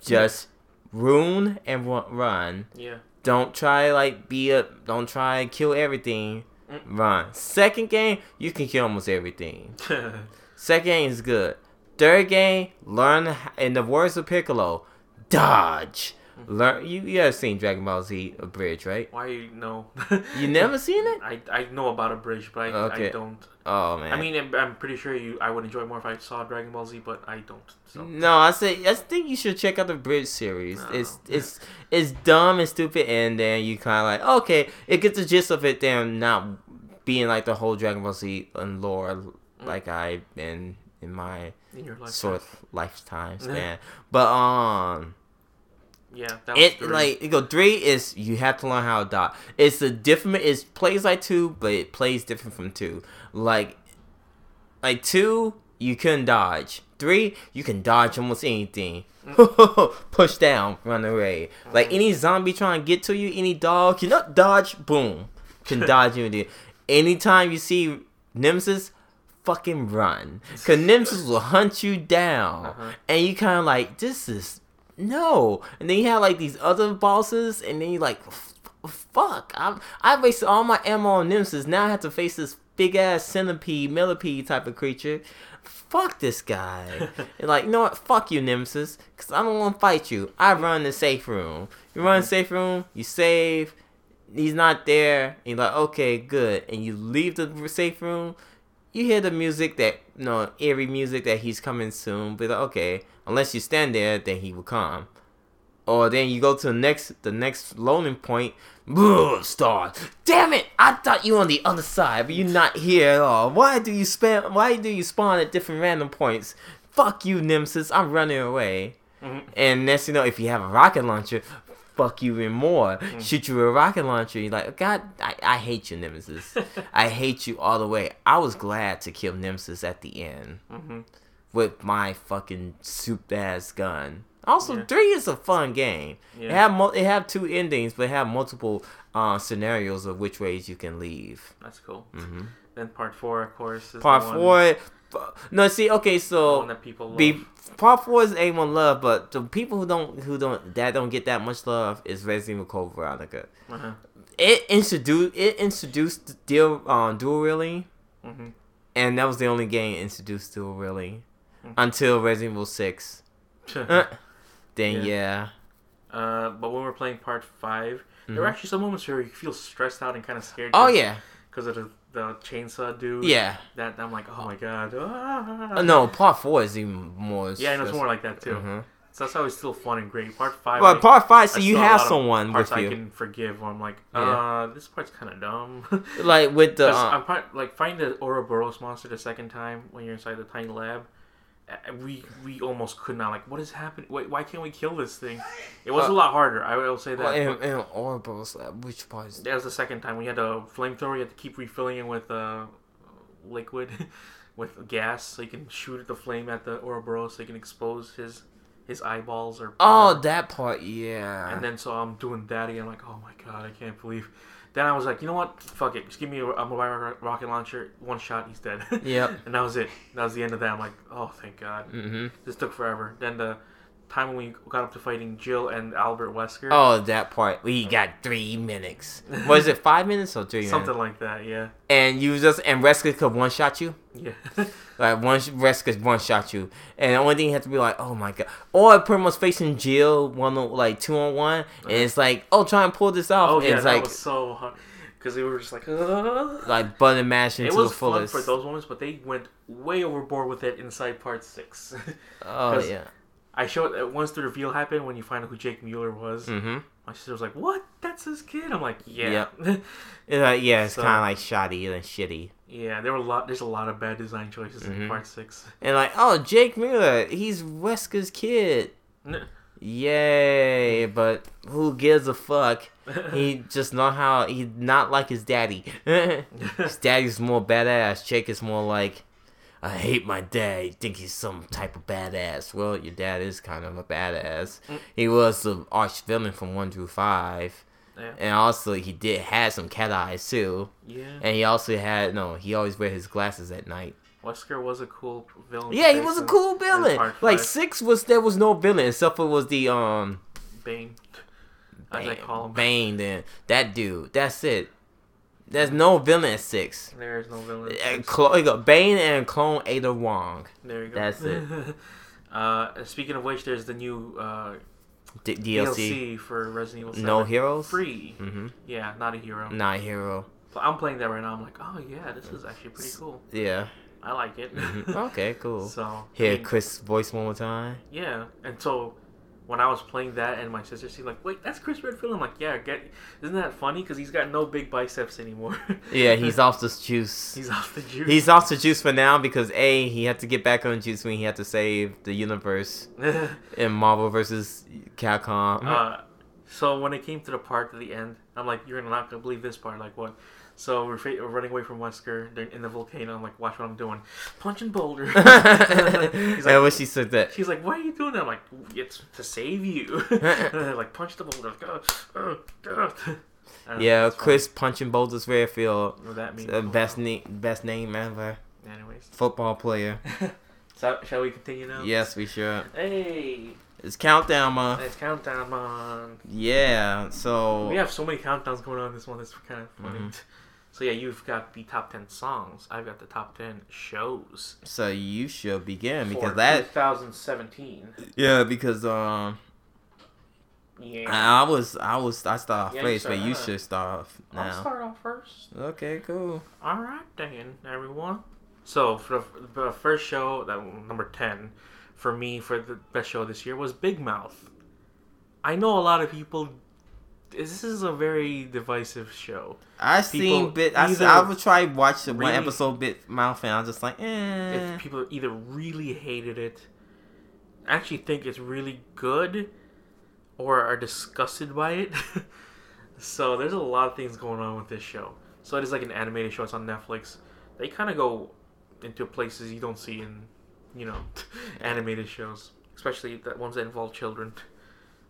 just rune and run. Yeah. Don't try like be a don't try kill everything. Mm. Run. Second game, you can kill almost everything. Second game is good. Third game, learn in the words of Piccolo, dodge. Mm-hmm. Learn. You you have seen Dragon Ball Z Abridged, right? Why no? You never seen it? I, I know about Abridged, but I, I don't. Oh man. I mean, I'm, I'm pretty sure you. I would enjoy more if I saw Dragon Ball Z, but I don't. So No, I say I think you should check out the Bridge series. No. It's it's it's dumb and stupid, and then you kind of like okay, it gets the gist of it. Then not being like the whole Dragon Ball Z and lore like I've been in my in sort of lifetime Yeah. span. But um, yeah, that was it like you go three is you have to learn how to dodge. It's a different. It plays like two, but it plays different from two. Like like two, you couldn't dodge. Three, you can dodge almost anything. Push down, run away. Like any zombie trying to get to you, any dog, you know, dodge, boom, can dodge you. Anytime you see Nemesis, fucking run, cause Nemesis will hunt you down, Uh-huh. and you kind of like, this is no. And then you have like these other bosses, and then you like, fuck, I I wasted all my ammo on Nemesis. Now I have to face this big ass centipede, millipede type of creature. Fuck this guy. and like, you know what? Fuck you, Nemesis. Cause I don't want to fight you. I run the safe room. You run the mm-hmm. safe room. You save. He's not there. And you're like, okay, good. And you leave the safe room. You hear the music that, you know, eerie music that he's coming soon. But like, okay, unless you stand there, then he will come. Or then you go to the next the next loading point. Boom, star. Damn it! I thought you were on the other side, but you're not here at all. Why do you spam? Why do you spawn at different random points? Fuck you, Nemesis. I'm running away. Mhm. And next you know, if you have a rocket launcher, fuck you even more. Shoot you with a rocket launcher. You're like, God, I, I hate you, Nemesis. I hate you all the way. I was glad to kill Nemesis at the end Mhm. With my fucking souped ass gun. Also, Yeah. three is a fun game. It have mo- it have two endings, but it have multiple uh, scenarios of which ways you can leave. That's cool. hmm Then part four, of course, is Part the one, four. No, see, okay, so that people love. be part four is A1 love, but the people who don't who don't that don't get that much love is Resident Evil Code Veronica. uh-huh. It introduced it introduced dual um, dual wielding, hmm and that was the only game introduced dual Mhm. Until Resident Evil Six. Uh, then Yeah. yeah. uh, but when we're playing part 5 there were Mhm. actually some moments where you feel stressed out and kind of scared. Oh yeah, because of the, the chainsaw dude. yeah. That I'm like, oh my god. Ah. Uh, no, part four is even more. Yeah, and it's more like that too. Mhm. So that's always still fun and great. Part five. But I- part five, so you have someone parts with I can forgive. Where I'm like, Yeah. uh, this part's kind of dumb. like with the, Uh, I'm part, like find the Ouroboros monster the second time when you're inside the tiny lab, we we almost could not like what is happening? Wait why can't we kill this thing? It was Uh, a lot harder i will say that. Well, and Ouroboros, uh, which part that was the second time we had a flamethrower you had to keep refilling it with uh liquid with gas so you can shoot the flame at the Ouroboros so you can expose his his eyeballs or Oh, that part, yeah. and then so i'm doing that again I'm like oh my god i can't believe then i was like you know what fuck it just give me a, a mobile rocket launcher one shot he's dead Yep. and that was it that was the end of that i'm like oh thank god hmm this took forever. Then the time when we got up to fighting Jill and Albert Wesker. Oh, that part. We got three minutes. Was it five minutes or three something minutes? like that. Yeah, And you just and Wesker could one shot you. Yeah. Like one Wesker one shot you, and the only thing you have to be like, oh my god, or pretty much facing Jill one like two on one, and it's like, oh, try and pull this off. oh and yeah, it's that like was so hard because they were just like. "Ugh." like button mashing it was fun for those moments, but they went way overboard with it inside part six. oh yeah. I showed uh, once the reveal happened when you find out who Jake Muller was. Mm-hmm. My sister was like, "What? That's his kid?" I'm like, "Yeah, Uh, yeah, it's So- kind of like shoddy and shitty. Yeah." There were a lot. There's a lot of bad design choices Mhm. in part six. And like, oh, Jake Muller, he's Wesker's kid. N- Yay! But who gives a fuck? He just know how he not like his daddy. his daddy's more badass. Jake is more like, I hate my dad. You think he's some type of badass? Well, your dad is kind of a badass. Mm. He was the arch villain from one through five, yeah. and also he did had some cat eyes too. yeah. And he also had no. He always wear his glasses at night. Wesker was a cool villain. Yeah, he was a cool villain. Like six was there was no villain except for was the um Bane, as I call him. Bane. Then that dude. That's it. There's no villain at six. There is no villain. You got Bane and clone Ada Wong. there you go. that's it. uh, speaking of which, there's the new uh, D- DLC. DLC for Resident Evil 7. No heroes. Free. Mm-hmm. Yeah, not a hero. Not a hero. I'm playing that right now. I'm like, oh yeah, this is actually pretty cool. Yeah. I like it. Okay. Cool. so I Hear mean, Chris' voice one more time. Yeah, and so when I was playing that, and my sister seemed like, wait, that's Chris Redfield. I'm like, yeah, get. Isn't that funny? Because he's got no big biceps anymore. Yeah, he's off the juice. he's off the juice. He's off the juice for now because a he had to get back on juice when he had to save the universe in Marvel versus Capcom. Uh, so when it came to the part at the end, I'm like, "You're not gonna believe this part." Like what? So we're, fa- we're running away from Wesker. In the volcano. I'm like, "Watch what I'm doing, punching Boulder." Like, when she said that, she's like, "Why are you doing that?" I'm like, "It's to save you." and they're like, punch the boulder. Like, oh, oh, God. I know, yeah, it's funny. Chris punching Boulders Redfield, What that means? the best name, best name ever, Anyways, football player. so shall we continue now? Yes, we should. Hey, It's countdown month. it's countdown month. Yeah, so We have so many countdowns going on this one. It's kind of funny. Mhm. So yeah, you've got the top ten songs. I've got the top ten shows so you should begin for because that 2017. yeah because um Yeah, I, was I was I start off Yeah, first, but you should start off I'll now. start off first. Okay, cool. All right, then, everyone. So for the, the first show, that number ten, for me for the best show this year was Big Mouth. I know a lot of people. This is a very divisive show. I seen bit. I, I would try watch the one episode bit mouth, and I was just like, eh. If people either really hated it, actually think it's really good, or are disgusted by it. so there's a lot of things going on with this show. So it is like an animated show. It's on Netflix. They kind of go into places you don't see in, you know, animated shows, especially the ones that involve children.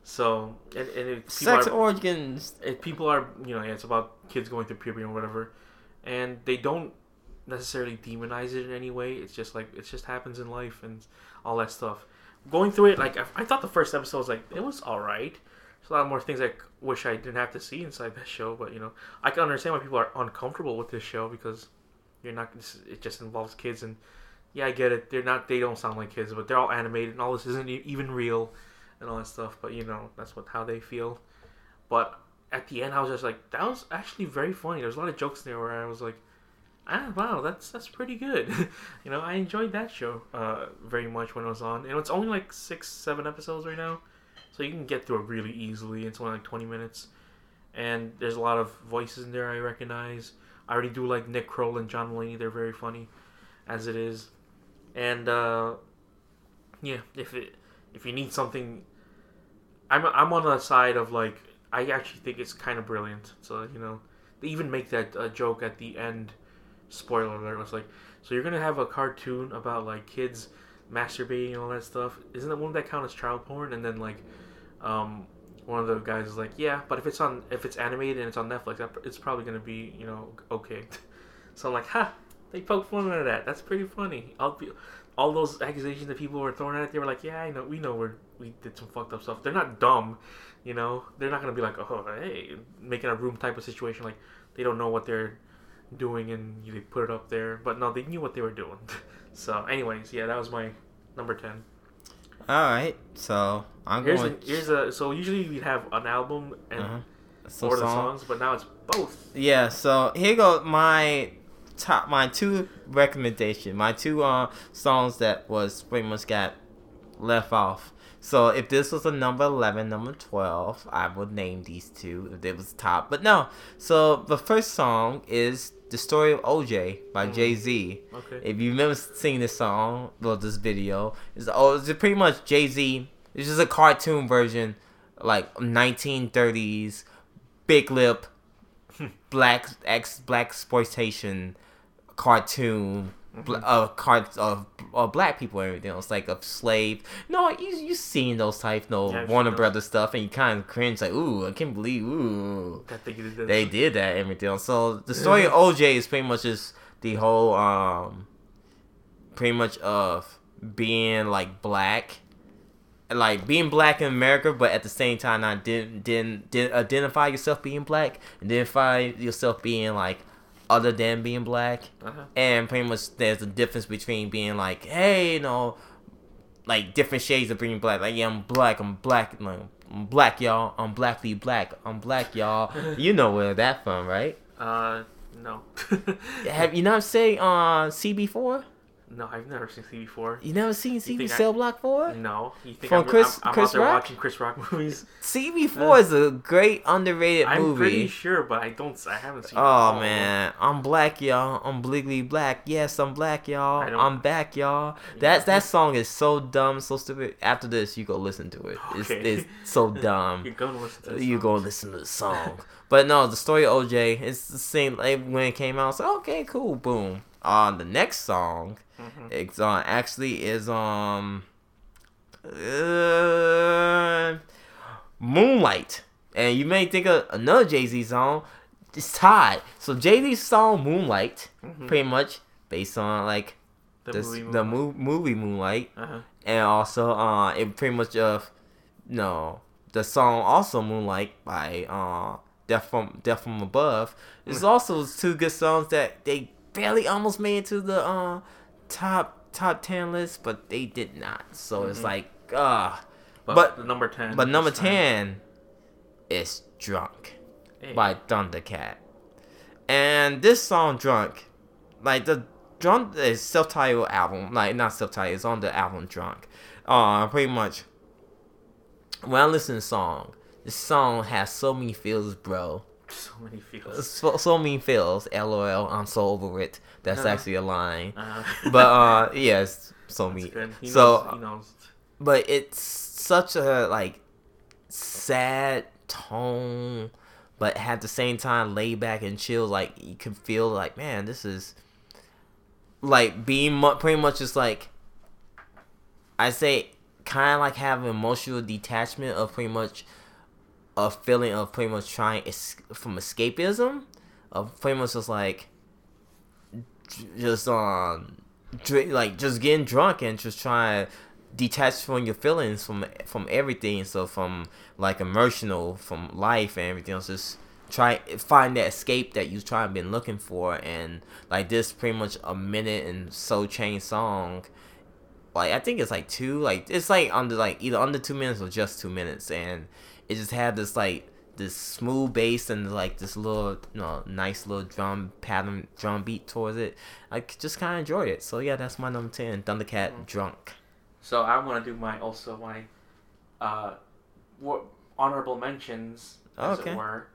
So and, and Sex are, organs. it, people are you know it's about kids going through puberty or whatever, and they don't necessarily demonize it in any way. It's just like it just happens in life and all that stuff. Going through it, like I, I thought the first episode was like it was all right. There's a lot more things I wish I didn't have to see inside that show, but you know I can understand why people are uncomfortable with this show because you're not. It just involves kids and yeah, I get it. They're not. They don't sound like kids, but they're all animated and all this isn't even real and all that stuff. But you know that's what how they feel. But at the end, I was just like, that was actually very funny. There's a lot of jokes there where I was like, ah, wow, that's that's pretty good. you know, I enjoyed that show uh, very much when it was on. And it's only like six, seven episodes right now, so you can get through it really easily. It's only like 20 minutes, and there's a lot of voices in there I recognize. I already do like Nick Kroll and John Mulaney. They're very funny, as it is, and uh, Yeah, if it if you need something, I'm I'm on the side of like I actually think it's kind of brilliant. So you know, they even make that uh, joke at the end. Spoiler alert! It's like, so you're gonna have a cartoon about like kids masturbating and all that stuff. Isn't that won't that count as child porn? And then like, um, one of the guys is like, yeah, but if it's on if it's animated and it's on Netflix, it's probably gonna be you know okay. so I'm like, ha, they poke fun at that. That's pretty funny. I'll be, all those accusations that people were throwing at it, they were like, yeah, I know, we know we're we did some fucked up stuff. They're not dumb, you know. They're not gonna be like, oh, hey, making a room type of situation. Like they don't know what they're doing and you they put it up there. But no, they knew what they were doing. so, anyways, yeah, that was my number ten. All right, so I'm Here's going. a, here's a so usually we'd have an album and uh-huh. So or the song- songs, but now it's both. Yeah, so here go my top my two recommendation, my two uh songs that was pretty much got left off. So if this was a number eleven, number twelve, I would name these two if it was top. But no. So the first song is The Story of OJ by Mhm. Jay Z. Okay. If you've never seen this song, well, this video is oh, it's pretty much Jay Z. It's just a cartoon version, like 1930s, big lip, black ex black exploitation cartoon. Bl- Mhm. of cards of of black people and everything else, like of slave. No, you you seen those type, no Yeah, Warner. Brothers stuff, and you kind of cringe, like, ooh, I can't believe, ooh, That they did this. they did that and everything. else. So the story of OJ is pretty much just the whole um pretty much of being like black like being black in America but at the same time not didn't didn't, didn't identify yourself being black identify yourself being like other than being black. Uh-huh. and pretty much there's a difference between being like hey you know like different shades of being black. Like yeah i'm black i'm black like, i'm black y'all. I'm blackly black i'm black y'all. You know where that from right? Uh, no. have you not seen uh cb4 no, I've never seen CB4. you never seen cb I- cell block 4 No, you think From I'm, Chris- I'm, I'm Chris out there Rock? watching Chris Rock movies? cb4 is a great underrated movie. I'm pretty sure, but I don't. I haven't seen. it. Oh man, I'm black, y'all. I'm legally black. Yes, I'm black, y'all. I I'm back, y'all. That that song is so dumb, so stupid. After this, you go listen to it. It's, Okay. it's so dumb. You're gonna listen to. This you go listen to the song. but no, the story of OJ, it's the same. Like when it came out, it's like, okay, cool, boom. On the next song, Mhm. it's uh, actually is um uh, Moonlight. And you may think of another Jay Z song. It's tied. So Jay Z song Moonlight, Mhm. pretty much based on like The, this, movie. the mo- movie Moonlight, Uh-huh. and also uh, it pretty much uh, no, the song also Moonlight by uh, Death from Death from Above. There's also two good songs that they barely almost made it to the uh, top top ten list, but they did not. So it's Mhm. like ah. But, But- number ten. But number ten is Drunk Hey. by Thundercat. And this song Drunk, like the Drunk is self-titled album, like not self-titled, it's on the album Drunk. Uh pretty much when I listen to the song, this song has so many feels, bro. So many feels. So, so many feels. LOL, I'm so over it. That's Uh-huh. actually a line. Uh, But uh yes, so that's many. So knows, knows. but it's such a like sad tone but at the same time laid back and chill like you can feel like man this is like being mu- pretty much just like i say kind of like have emotional detachment of pretty much a feeling of pretty much trying es- from escapism of pretty much just like just um like just getting drunk and just trying to detach from your feelings from from everything. So from like emotional from life and everything else just try find that escape that you try been looking for. And like this pretty much a minute and so change song like i think it's like two like it's like under like either under two minutes or just two minutes. And it just had this like this smooth bass and like this little you know nice little drum pattern drum beat towards it i just kind of enjoyed it so yeah that's my number 10 thundercat Mhm. drunk So I want to do my also my uh, what honorable mentions as Okay. it were.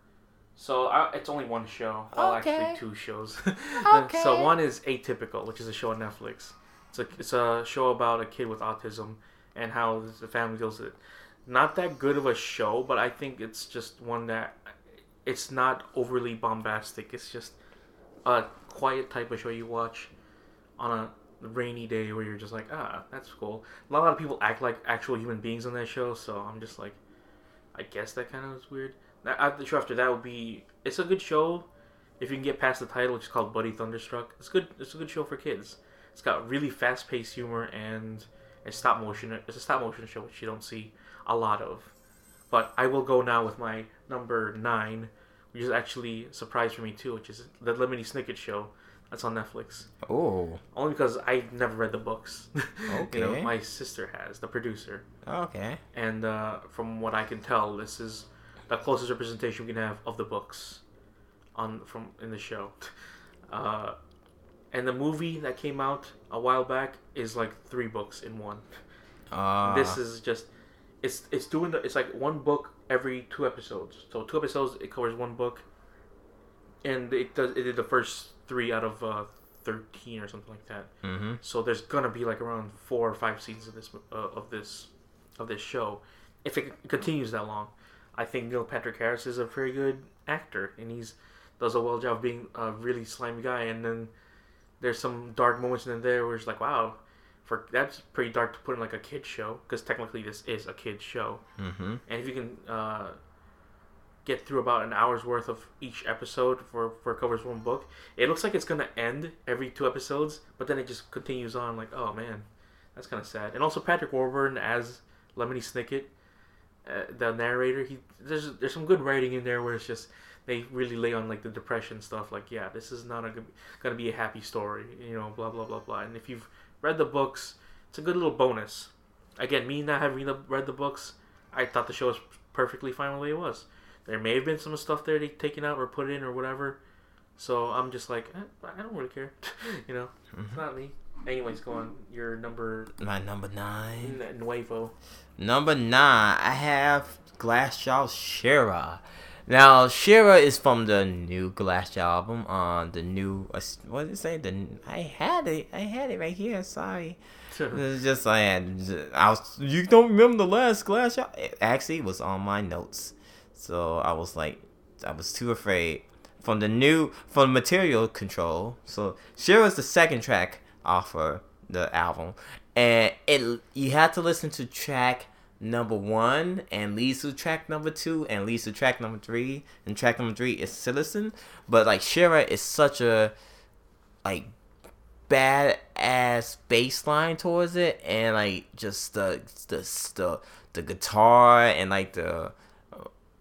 So I, it's only one show. Well, Okay. actually two shows. Okay. so one is Atypical, which is a show on Netflix. It's a it's a show about a kid with autism, and how the family deals with it. Not that good of a show, but I think it's just one that it's not overly bombastic. It's just a quiet type of show you watch on a rainy day where you're just like, ah, that's cool. A lot of people act like actual human beings on that show, so I'm just like, I guess that kind of is weird. The show after that would be, it's a good show if you can get past the title, which is called Buddy Thunderstruck. It's good. It's a good show for kids. It's got really fast paced humor and it's stop motion. It's a stop motion show which you don't see a lot of. But I will go now with my number nine, which is actually a surprise for me too, which is the Lemony Snicket show. That's on Netflix. Oh. Only because I never read the books. Okay. you know, my sister has, the producer. Okay. And uh, from what I can tell, this is the closest representation we can have of the books on from in the show. Uh, and the movie that came out a while back is like three books in one. Uh, this is just it's it's doing the it's like one book every two episodes. So two episodes it covers one book, and it does it did the first three out of uh, thirteen or something like that. Mm-hmm. So there's gonna be like around four or five seasons of this uh, of this of this show, if it continues that long. I think Neil Patrick Harris is a very good actor, and he's does a well job of being a really slimy guy. And then there's some dark moments in there where it's like, wow, for that's pretty dark to put in like a kid show because technically this is a kid show. Mm-hmm. And if you can uh, get through about an hour's worth of each episode for for covers one book, it looks like it's gonna end every two episodes, but then it just continues on. Like, oh man, that's kind of sad. And also Patrick Warburton as Lemony Snicket, uh, the narrator. He there's there's some good writing in there where it's just they really lay on like the depression stuff. Like, yeah, this is not a gonna be a happy story. You know, blah blah blah blah. And if you've read the books, it's a good little bonus. Again, me not having read the books, I thought the show was perfectly fine the way it was. There may have been some stuff there they taken out or put in or whatever. So I'm just like, eh, I don't really care. you know, Mm-hmm. it's not me. Anyways, go on. Your number My number nine. Nuevo. Number nine, I have Glassjaw Shira. Now Shira is from the new Glassjaw album on the new uh, what did it say? The I had it, I had it right here. Sorry, it's just I had I was you don't remember the last Glassjaw? It actually was on my notes, so I was like I was too afraid from the new from Material Control. So Shira is the second track off of the album, and it you have to listen to track number one and leads to track number two and leads to track number three and track number three is Citizen. But like Shira is such a like bad ass bass line towards it and like just the the the, the guitar and like the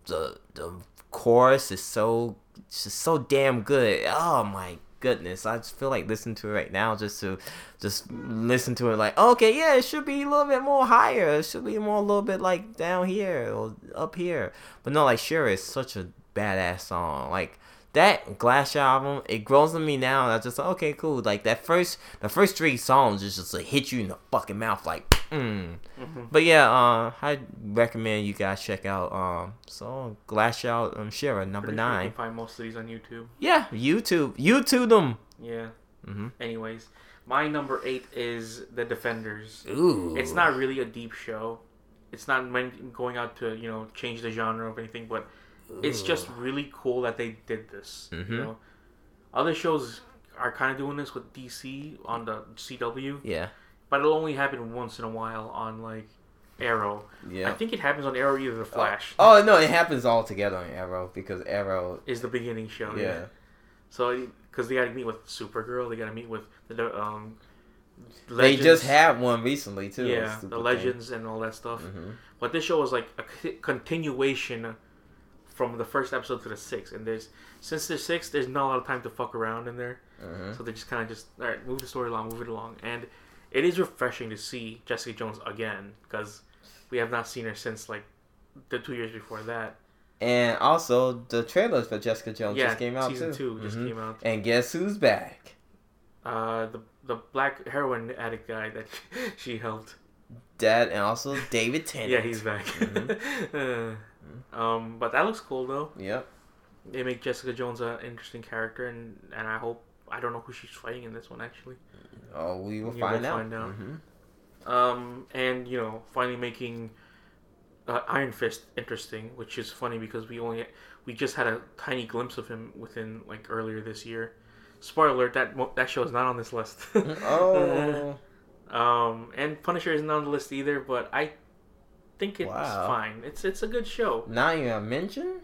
the the chorus is so just so damn good. Oh my goodness. I just feel like listening to it right now just to just listen to it like okay yeah it should be a little bit more higher it should be more a little bit like down here or up here but no like sure it's such a badass song like that glass album it grows on me now and i just like okay cool like that first the first three songs is just like hit you in the fucking mouth like mm. Mm-hmm. but yeah uh i recommend you guys check out um so glass out um Shira number Pretty sure you can find most of these on YouTube. yeah youtube youtube them Yeah. mm-hmm. Anyways, my number eight is The Defenders. ooh It's not really a deep show. It's not going out to you know change the genre of anything, but it's just really cool that they did this. Mhm. You know, other shows are kind of doing this with DC on the CW, yeah but it'll only happen once in a while on like Arrow. yeah I think it happens on Arrow either the Flash Oh no, it happens all together on Arrow because Arrow. is the beginning show. Yeah, So because they got to meet with Supergirl, they got to meet with the um. they just had one recently too. yeah the legends and all that stuff. hmm But this show was like a c- continuation from the first episode to the sixth, and there's since there's six, there's not a lot of time to fuck around in there, hmm so they just kind of just all right, move the story along, move it along, and it is refreshing to see Jessica Jones again because we have not seen her since like the two years before that. And also, the trailers for Jessica Jones yeah, just came out season too. two just Mhm. came out. And guess who's back? Uh, the the black heroin addict guy that she helped. Dad and also David Tennant. Yeah, he's back. Mhm. Uh, um, but that looks cool though. Yep. They make Jessica Jones an interesting character, and and I hope I don't know who she's fighting in this one actually. Oh, we will You find will out. find out. Mhm. Um, and you know, finally making uh, Iron Fist interesting, which is funny because we only we just had a tiny glimpse of him within like earlier this year. Spoiler alert: that mo- that show is not on this list. oh, um, and Punisher isn't on the list either, but I think it's Wow. fine. It's it's a good show. not even a mention.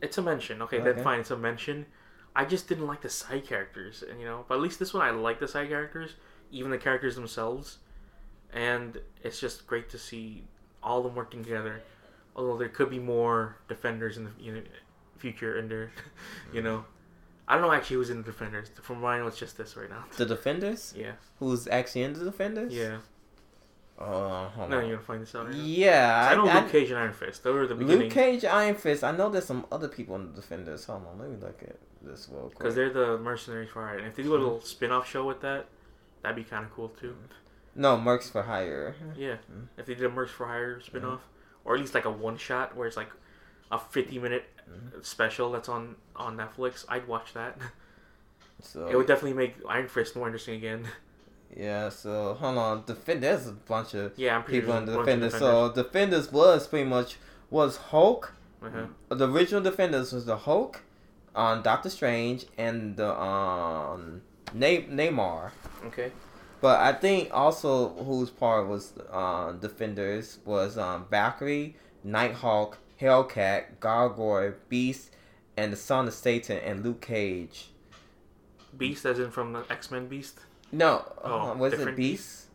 It's a mention. Okay, Okay. that's fine. It's a mention. I just didn't like the side characters, and you know, but at least this one I like the side characters, even the characters themselves, and it's just great to see all of them working together. Although there could be more defenders in the you know, future, in there, you know, I don't know actually who's in the defenders. From I it's just this right now. The Defenders, Yeah, who's actually in the Defenders? yeah. Oh, hold No, on. you're gonna find this out. Right. Yeah, I know I, Luke Cage and Iron Fist. Those were the beginning Luke Cage, Iron Fist. I know there's some other people in the Defenders. Hold on, let me look at this real quick. because they're the mercenaries for hire. And if they do a little spin-off show with that, that'd be kind of cool too. no Mercs for Hire. Yeah, Mm. if they did a Mercs for Hire spin-off, or at least like a one shot where it's like a fifty minute Mm. special that's on on Netflix, I'd watch that. So It would definitely make Iron Fist more interesting again. yeah, so hold on. Defend. There's a bunch of Yeah, I'm people in the there's a bunch of Defenders. So Defenders was pretty much was Hulk. Uh-huh. The original Defenders was the Hulk, on Doctor Strange, and the um Ne- Namor. Okay. But I think also whose part was uh, Defenders was um, Valkyrie, Nighthawk, Hellcat, Gargoyle, Beast, and the Son of Satan, and Luke Cage. Beast, as in from the X Men Beast. No, Oh, uh, was it Beast?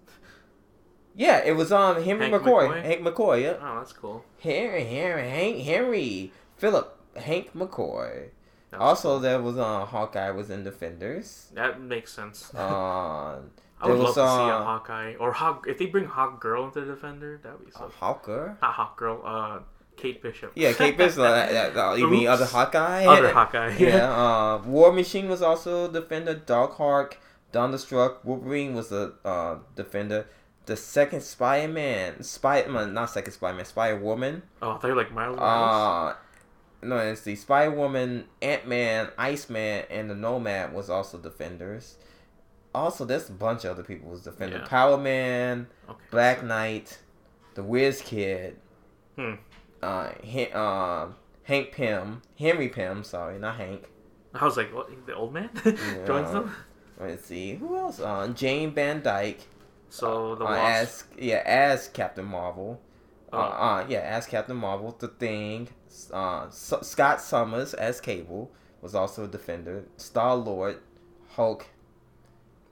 Yeah, it was um Henry Hank McCoy. McCoy? Hank McCoy, yeah. Oh, that's cool. Henry, Henry, Hank, Henry, Philip, Hank McCoy. Also, cool. there was uh, Hawkeye was in Defenders. that makes sense. Uh, I would love was, to see a uh, Hawkeye or Hawk. If they bring Hawk Girl into Defender, that'd be so. a Hawker. Not Hawk Girl. Uh, Kate Bishop. Yeah, Kate Bishop. uh, that- that- you mean other Hawkeye? Other Hawkeye. yeah, uh, War Machine was also defender. Darkhawk, Thunderstruck, Wolverine was the uh, defender. The second Spider Man, Spider Man, not second Spider Man, Spider Woman. Oh, I thought you like Miles. Morales. Uh, no, it's the Spider Woman, Ant Man, Iceman, and the Nomad was also defenders. Also, there's a bunch of other people was defender. Yeah. Power Man, okay. Black Knight, the Whiz Kid, Hmm. uh, uh, Hank Pym, Henry Pym, sorry, not Hank. I was like, what? The old man Yeah. joins them. Let's see who else. Uh, Jane Van Dyne. So the uh, Wasp. as yeah as Captain Marvel. Oh. Uh, uh, yeah, as Captain Marvel. The Thing. Uh, S- Scott Summers as Cable was also a defender. Star Lord, Hulk.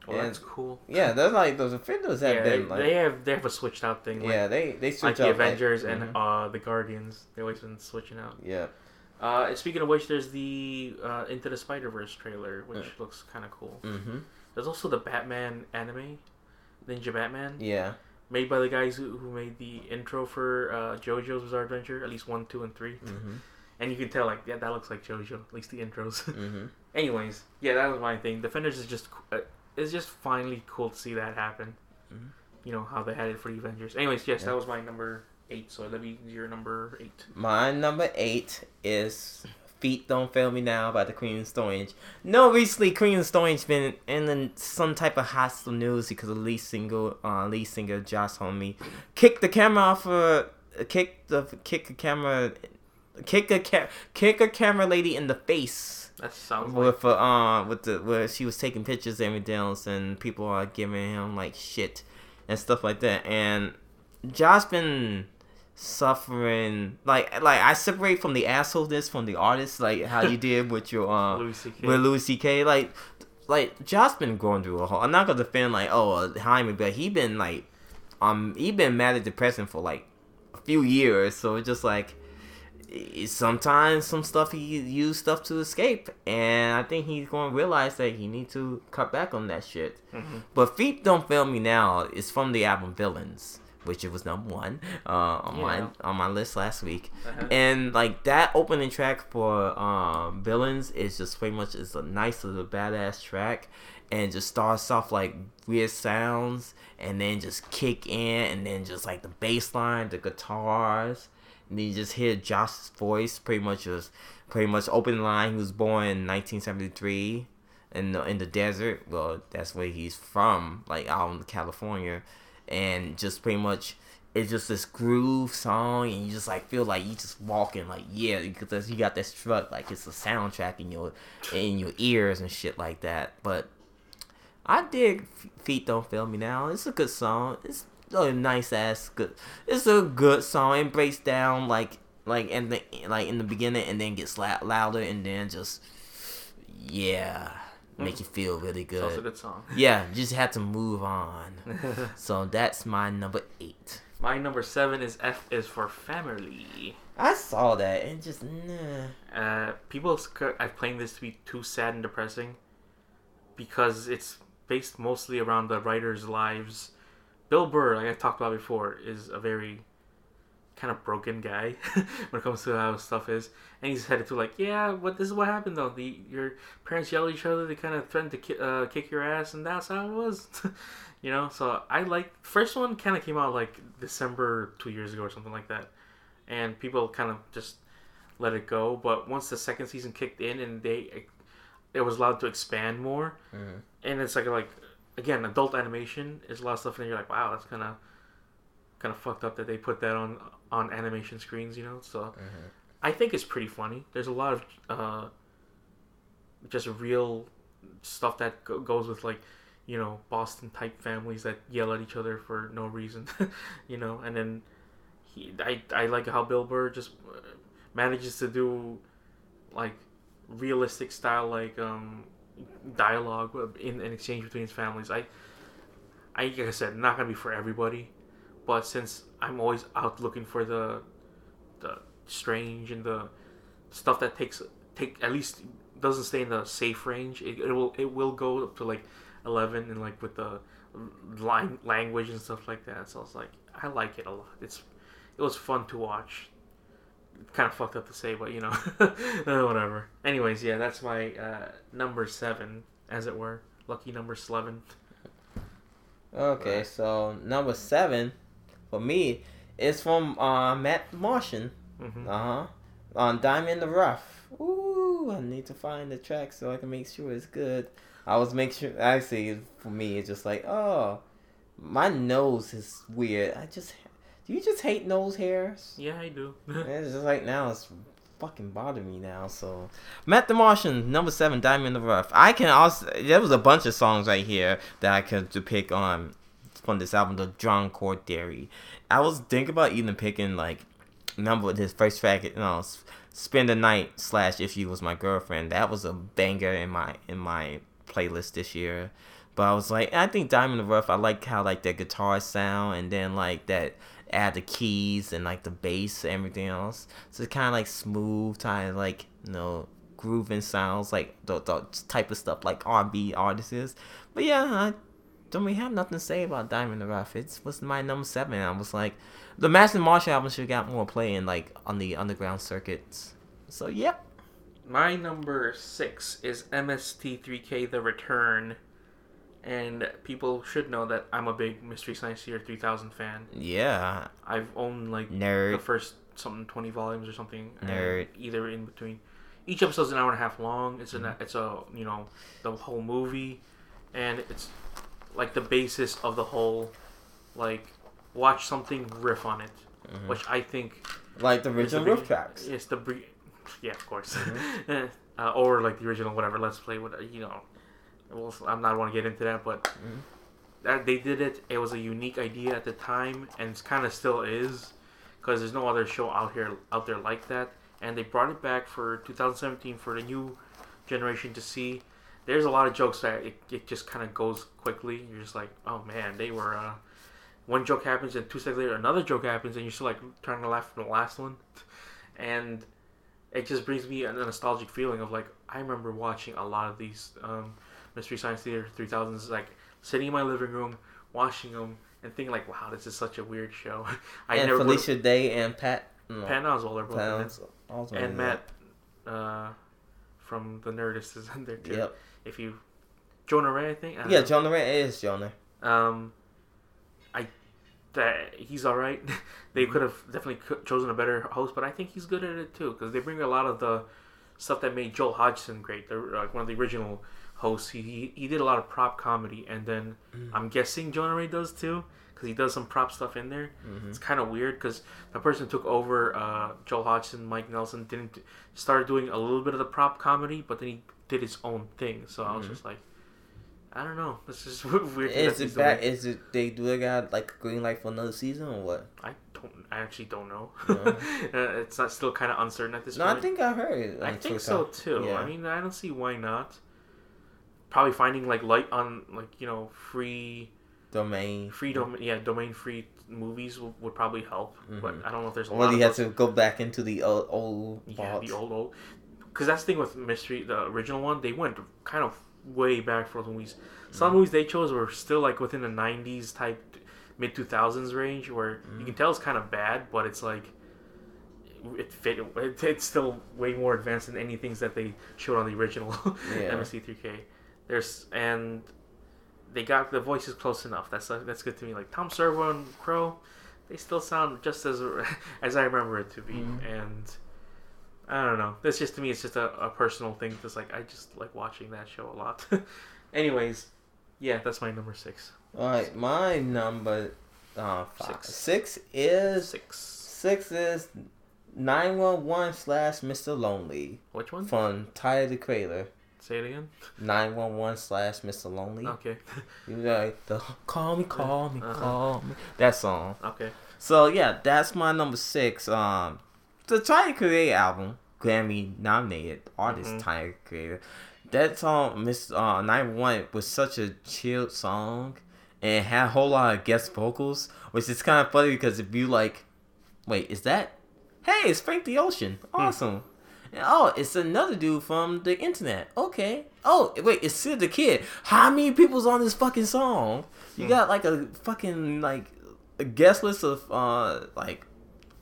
well, and- that's cool. Yeah, they're like those defenders have Yeah, been like. they have they have a switched out thing. Like, yeah, they they switch like the Avengers like, and mhm. uh, the Guardians. They always been switching out. yeah. Uh, and speaking of which, there's the uh, Into the Spider Verse trailer, which Yeah. looks kind of cool. Mm-hmm. There's also the Batman anime, Ninja Batman, Yeah. made by the guys who, who made the intro for uh, JoJo's Bizarre Adventure, at least one, two, and three. Mm-hmm. And you can tell, like, yeah, that looks like JoJo, at least the intros. Mm-hmm. Anyways, yeah, that was my thing. Defenders is just uh, it's just finally cool to see that happen. Mhm. You know how they had it for the Avengers. Anyways, yes, Yeah. that was my number eight. So that'd be your number eight. My number eight is Feet Don't Fail Me Now by the Queen of Stone No, recently Queen of Stone been in some type of hostile news because the lead single, uh, lead singer Josh Homme kicked the camera off uh, kick the kick the camera, kick a ca- kick a camera lady in the face That sounds like with uh, uh with the where she was taking pictures and everything else, and people are giving him like shit and stuff like that. And Josh been suffering like like I separate from the assholeness from the artist, like how you did with your um Louis with Louis C.K. Like like Josh been going through a whole. I'm not gonna defend like oh uh, Jaime, but he been like um he been mad at depression for like a few years. So it's just like sometimes some stuff he use stuff to escape, and I think he's gonna realize that he need to cut back on that shit. Mhm. But Feet Don't Fail Me Now is from the album Villains, which it was number one uh, on my on my list last week. Uh-huh. And like that opening track for um, Villains is just pretty much is a nice little badass track, and just starts off like weird sounds, and then just kick in, and then just like the bass line, the guitars, and then you just hear Josh's voice. Pretty much just pretty much opening line. He was born in 1973 in the in the desert. Well, that's where he's from, like out in California. And just pretty much it's just this groove song, and you just like feel like you just walking like yeah, because you got that strut like it's a soundtrack in your in your ears and shit like that. But I dig "Feet Don't Fail Me Now." It's a good song. It's a nice ass good. It's a good song. It breaks down like like in the like in the beginning and then gets louder and then just yeah make you feel really good. That's a good song. Yeah, you just have to move on. so that's my number eight. My number seven is F is for family. I saw that and just nah. Uh, people are playing this to be too sad and depressing because it's based mostly around the writers' lives. Bill Burr, like I talked about before, is a very kind of broken guy when it comes to how stuff is, and he's headed to like, yeah, what this is what happened though. The your parents yell at each other. They kind of threatened to ki- uh, kick your ass, and that's how it was. you know, so I like first one kind of came out like December two years ago or something like that, and people kind of just let it go. But once the second season kicked in and they it was allowed to expand more, Mhm. and it's like like again adult animation is a lot of stuff, and you're like, wow, that's kind of kind of fucked up that they put that on on animation screens, you know. So I think it's pretty funny. There's a lot of uh, just real stuff that go- goes with like you know Boston type families that yell at each other for no reason, you know. And then he, I I like how Bill Burr just uh, manages to do like realistic style like um dialogue in an exchange between his families. I I like I said, not gonna be for everybody, but since I'm always out looking for the the strange and the stuff that takes take at least doesn't stay in the safe range. It, it will it will go up to like eleven and like with the line language and stuff like that. So I was like, I like it a lot. It's it was fun to watch. Kind of fucked up to say, but you know, uh, whatever. Anyways, yeah, that's my uh, number seven, as it were. Lucky number eleven. Okay, so number seven for me is from uh, Matt Martian. hmm Uh huh. On Diamond in the Rough. Ooh, I need to find the track so I can make sure it's good. I was make sure. Actually, for me, it's just like, oh, my nose is weird. I just, do you just hate nose hairs? Yeah, I do. it's just like now it's fucking bothering me now. So, Matt the Martian, number seven, Diamond in the Rough. I can also. There was a bunch of songs right here that I could to pick on from this album, the Drum Chord Theory. I was thinking about even picking like number his first track, you know, "Spend the Night" slash "If You Was My Girlfriend." That was a banger in my in my playlist this year. But I was like, I think Diamond the Rough. I like how like that guitar sound, and then like that add the keys and like the bass and everything else. So it's kind of like smooth, kind of like you know grooving sounds, like the, the type of stuff like R&B artists is. But yeah, don't really have nothing to say about Diamond the Rough. It was my number seven. I was like, the Matt Martians album should have got more play in like on the underground circuits. So yep. My number six is MST3K The Return. And people should know that I'm a big Mystery Science Theater 3000 fan. Yeah, I've owned like the first something 20 volumes or something. Nerd. Either in between. Each episode's an hour and a half long. It's Mm-hmm. an it's a you know the whole movie, and it's like the basis of the whole like watch something riff on it, Mhm. which I think Like the original the riff tracks. It's the bre- yeah, of course, Mm-hmm. uh, or like the original whatever. Let's play with you know. Well, I'm not want to get into that, but Mhm. that they did it. It was a unique idea at the time, and it's kind of still is, because there's no other show out here out there like that. And they brought it back for 2017 for the new generation to see. There's a lot of jokes that it, it just kind of goes quickly. You're just like, oh man, they were. Uh, one joke happens, and two seconds later, another joke happens, and you're still like trying to laugh from the last one. And it just brings me a nostalgic feeling of like I remember watching a lot of these um, Mystery Science Theater 3000s, like sitting in my living room watching them and thinking like, wow, this is such a weird show. I and never would've- Felicia Day and Pat. No, Patton Oswalt are both in it. Pat also and Matt uh, from the Nerdist is in there too. Yep. If you Jonah Ray, I think. I Yeah, know. Jonah Ray is Jonah. Um, I that he's all right. they could have definitely chosen a better host, but I think he's good at it too because they bring a lot of the stuff that made Joel Hodgson great. The like one of the original hosts. He, he he did a lot of prop comedy, and then Mm. I'm guessing Jonah Ray does too, because he does some prop stuff in there. Mhm. It's kind of weird because the person took over. Uh, Joel Hodgson, Mike Nelson didn't started doing a little bit of the prop comedy, but then he did its own thing. So I was Mhm. just like, I don't know. This is weird. Is it back? Is it they do they got like green light for another season or what? I don't. I actually don't know. No. Uh, it's not still kind of uncertain at this point. No, point. I think I heard. I think Twitter. so too. Yeah. I mean, I don't see why not. Probably finding like light on like you know free domain. free dom- yeah domain free movies would, would probably help. But Mhm. I don't know if there's a Or lot do of you have to go back into the old old yeah the old old because that's the thing with mystery the original one they went kind of way back for those movies. Some Mm-hmm. movies they chose were still like within the '90s type mid 2000s range where Mm-hmm. you can tell it's kind of bad, but it's like it fit. It, it's still way more advanced than any things that they showed on the original Yeah. MST3K. There's and they got the voices close enough. That's that's good to me. Like Tom Servo and Crow, they still sound just as as I remember it to be. Mhm. And I don't know. That's just to me. It's just a, a personal thing. Just like I just like watching that show a lot. Anyways, yeah, that's my number six. All right, my number uh, five. Six. six is Six. six is nine one one slash Mr. Lonely Which one? from Tyler the Creator. Say it again. Nine one one slash Mr. Lonely. Okay. You like the call me, call me, Uh-huh. call me. That song. Okay. So yeah, that's my number six. Um, the the Creator album, Grammy nominated artist Mhm. Tyler Creator. That song, Miss uh, Nine One, was such a chilled song, and had a whole lot of guest vocals, which is kind of funny because if you like, wait, is that? Hey, it's Frank the Ocean. Awesome. And, oh, it's another dude from the internet. Okay. Oh, wait, it's Syd the Kid. How many people's on this fucking song? You Hmm. got like a fucking like a guest list of uh like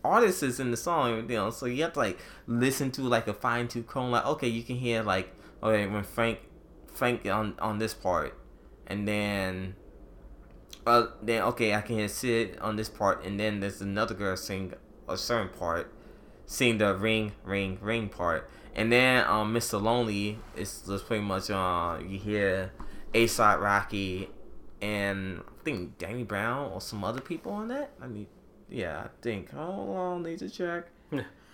artists in the song, you know. So you have to like listen to like a fine tooth comb. Like okay, you can hear like okay when Frank Frank on on this part, and then uh then okay I can hear Syd on this part, and then there's another girl sing a certain part, sing the ring ring ring part, and then um Mr. Lonely is just pretty much uh you hear ASAP Rocky and I think Danny Brown or some other people on that. I mean, yeah, I think. Hold on, need to check.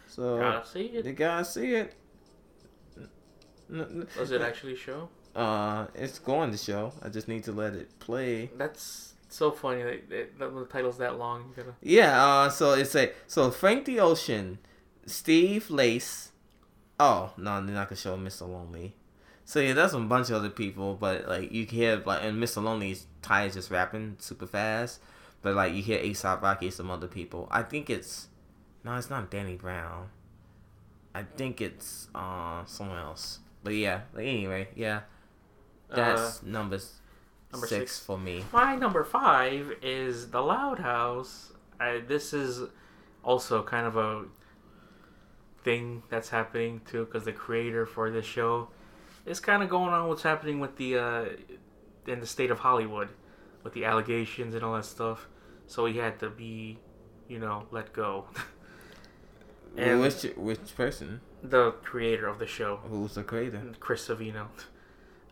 So Gotta see it. the guys see it. Does it actually show? Uh, it's going to show. I just need to let it play. That's so funny that, that, that the title's that long. You gotta. Yeah. Uh, so it's a so Frank the Ocean, Steve Lacy. Oh no, they're not gonna show Mr. Lonely. So yeah, that's a bunch of other people, but like you can hear like and Mr. Lonely's Ty is just rapping super fast, but like you hear ASAP Rocky, some other people. I think it's no, it's not Danny Brown. I think it's uh someone else. But yeah, but anyway, yeah, that's numbers Uh, number six, six. for me. My number five is The Loud House. I, this is also kind of a thing that's happening too, because the creator for this show is kind of going on what's happening with the uh, in the state of Hollywood, with the allegations and all that stuff. So he had to be, you know, let go. and which which person? the creator of the show, Who's the creator? Chris Savino.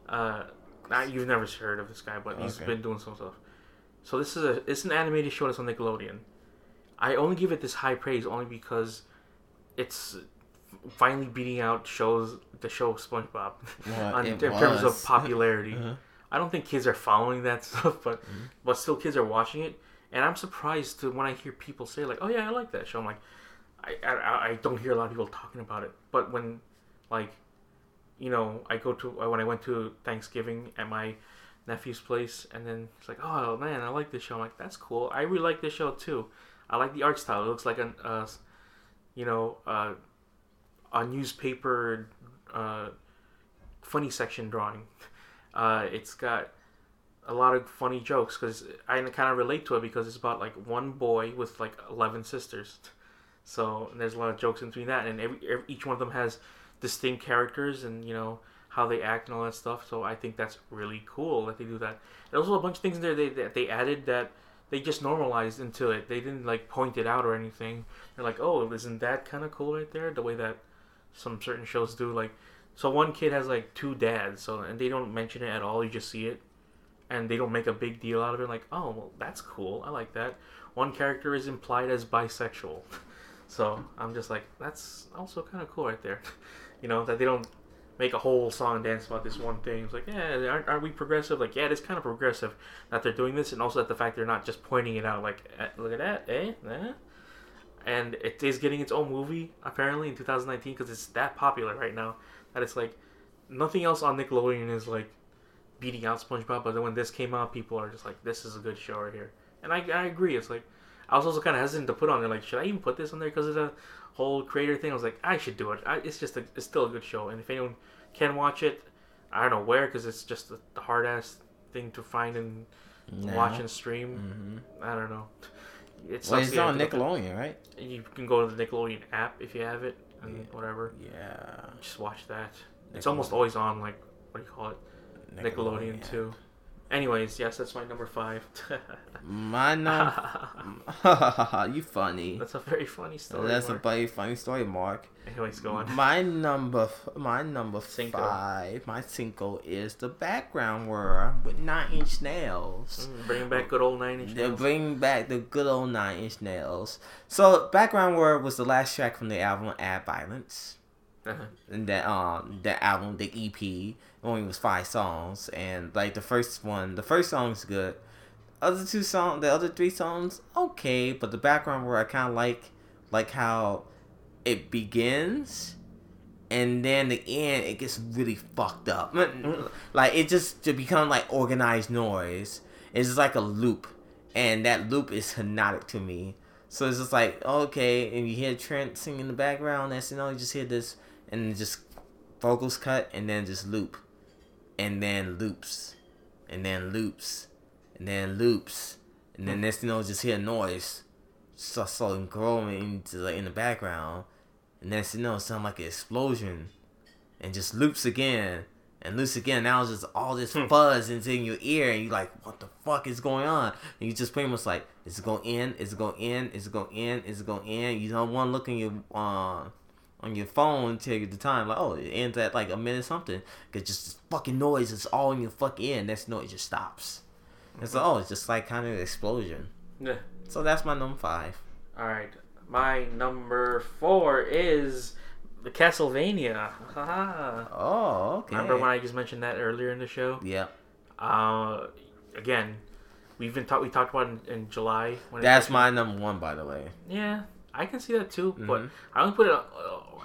Uh, now, you've never heard of this guy, but he's Okay. been doing some stuff. So this is a it's an animated show that's on Nickelodeon. I only give it this high praise only because it's finally beating out shows the show SpongeBob Well, on, in terms of popularity. Uh-huh. I don't think kids are following that stuff, but Mhm. but still kids are watching it, and I'm surprised to when I hear people say like, "Oh yeah, I like that show." I'm like, I I, I don't hear a lot of people talking about it, but when like, you know, I go to when I went to Thanksgiving at my nephew's place, and then it's like, "Oh man, I like this show." I'm like, "That's cool. I really like this show too. I like the art style. It looks like an uh, you know, uh, a newspaper uh, funny section drawing." Uh, it's got a lot of funny jokes because I kind of relate to it because it's about like one boy with like eleven sisters. So there's a lot of jokes in between that, and every, every each one of them has distinct characters and you know how they act and all that stuff. So I think that's really cool that they do that. There's also a bunch of things in there they that they added that they just normalized into it. They didn't like point it out or anything. They're like, oh, isn't that kind of cool right there? The way that some certain shows do, like So one kid has like two dads, so and they don't mention it at all. You just see it, and they don't make a big deal out of it. Like, oh, well, that's cool. I like that. One character is implied as bisexual, so I'm just like, that's also kind of cool right there. you know that they don't make a whole song and dance about this one thing. It's like, yeah, aren't, aren't we progressive? Like, yeah, it's kind of progressive that they're doing this, and also that the fact they're not just pointing it out. Like, eh, look at that, eh, eh. And it is getting its own movie apparently in 2019 because it's that popular right now that it's like nothing else on Nickelodeon is like beating out SpongeBob. But then when this came out, people are just like, this is a good show right here. And I, I agree. It's like I was also kind of hesitant to put on there. Like, should I even put this on there because of the whole creator thing? I was like, I should do it. I, it's just a, it's still a good show. And if anyone can watch it, I don't know where because it's just the, the hard ass thing to find and No. watch and stream. Mhm. I don't know. It's Well, it's on Nickelodeon, right? You can go to the Nickelodeon app if you have it and Yeah. whatever. Yeah. Just watch that. It's almost always on like what do you call it? Nickelodeon, too. Anyways, yes, that's my number five. My number. you funny. that's a very funny story. That's a Mark. very funny story, Mark. Anyways, go on. My number, my number Cinco. five, my cinco is the background world with Nine Inch Nails. Mm, Bringing back good old nine inch nails. bringing back the good old Nine Inch Nails. So, background world was the last track from the album Add Violence. Uh-huh. and that um that album the EP only was five songs and like the first one the first song's good. Other two songs the other three songs okay but the background where I kind of like like how it begins and then the end it gets really fucked up. Like it just to become like organized noise it's just like a loop and that loop is hypnotic to me. So it's just like okay and you hear trent singing in the background that's you know you just hear this and just vocals cut and then just loop and then loops and then loops and then loops and then next you know just hear noise so so growing into like in the background and next you know it sound like an explosion and just loops again and loops again. Now it's just all this Hmm. fuzz into your ear and you're like what the fuck is going on? And you just pretty much like is it going in is it going in is it going in is it going in. You don't want to look in your uh, on your phone you the time like oh it ends at like a minute something because just this fucking noise is all in your fucking ear and that's no it just stops it's like oh it's just like kind of an explosion Yeah. so that's my number five All right. My number four is the Castlevania. Haha. oh okay Remember when I just mentioned that earlier in the show? yeah Uh, again, we've been talk- we talked about in, in July. When that's my number one by the way Yeah, I can see that too. But Mhm. I only put it uh,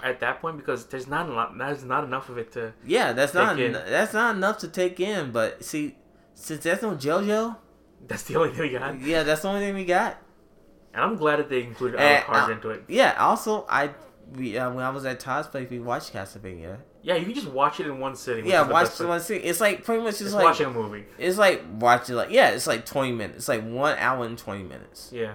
at that point because there's not a lot. There's not enough of it to. yeah that's not that's not enough to take in but see since there's no JoJo That's the only thing we got. yeah that's the only thing we got And I'm glad that they included And, Alucard uh, into it. yeah also I we uh, when I was at Todd's place we watched Castlevania Yeah, you can just watch it in one sitting. yeah watch the one sitting. it's like pretty much It's just like watching a movie. It's like watching like yeah, it's like twenty minutes. It's like one hour and twenty minutes. Yeah.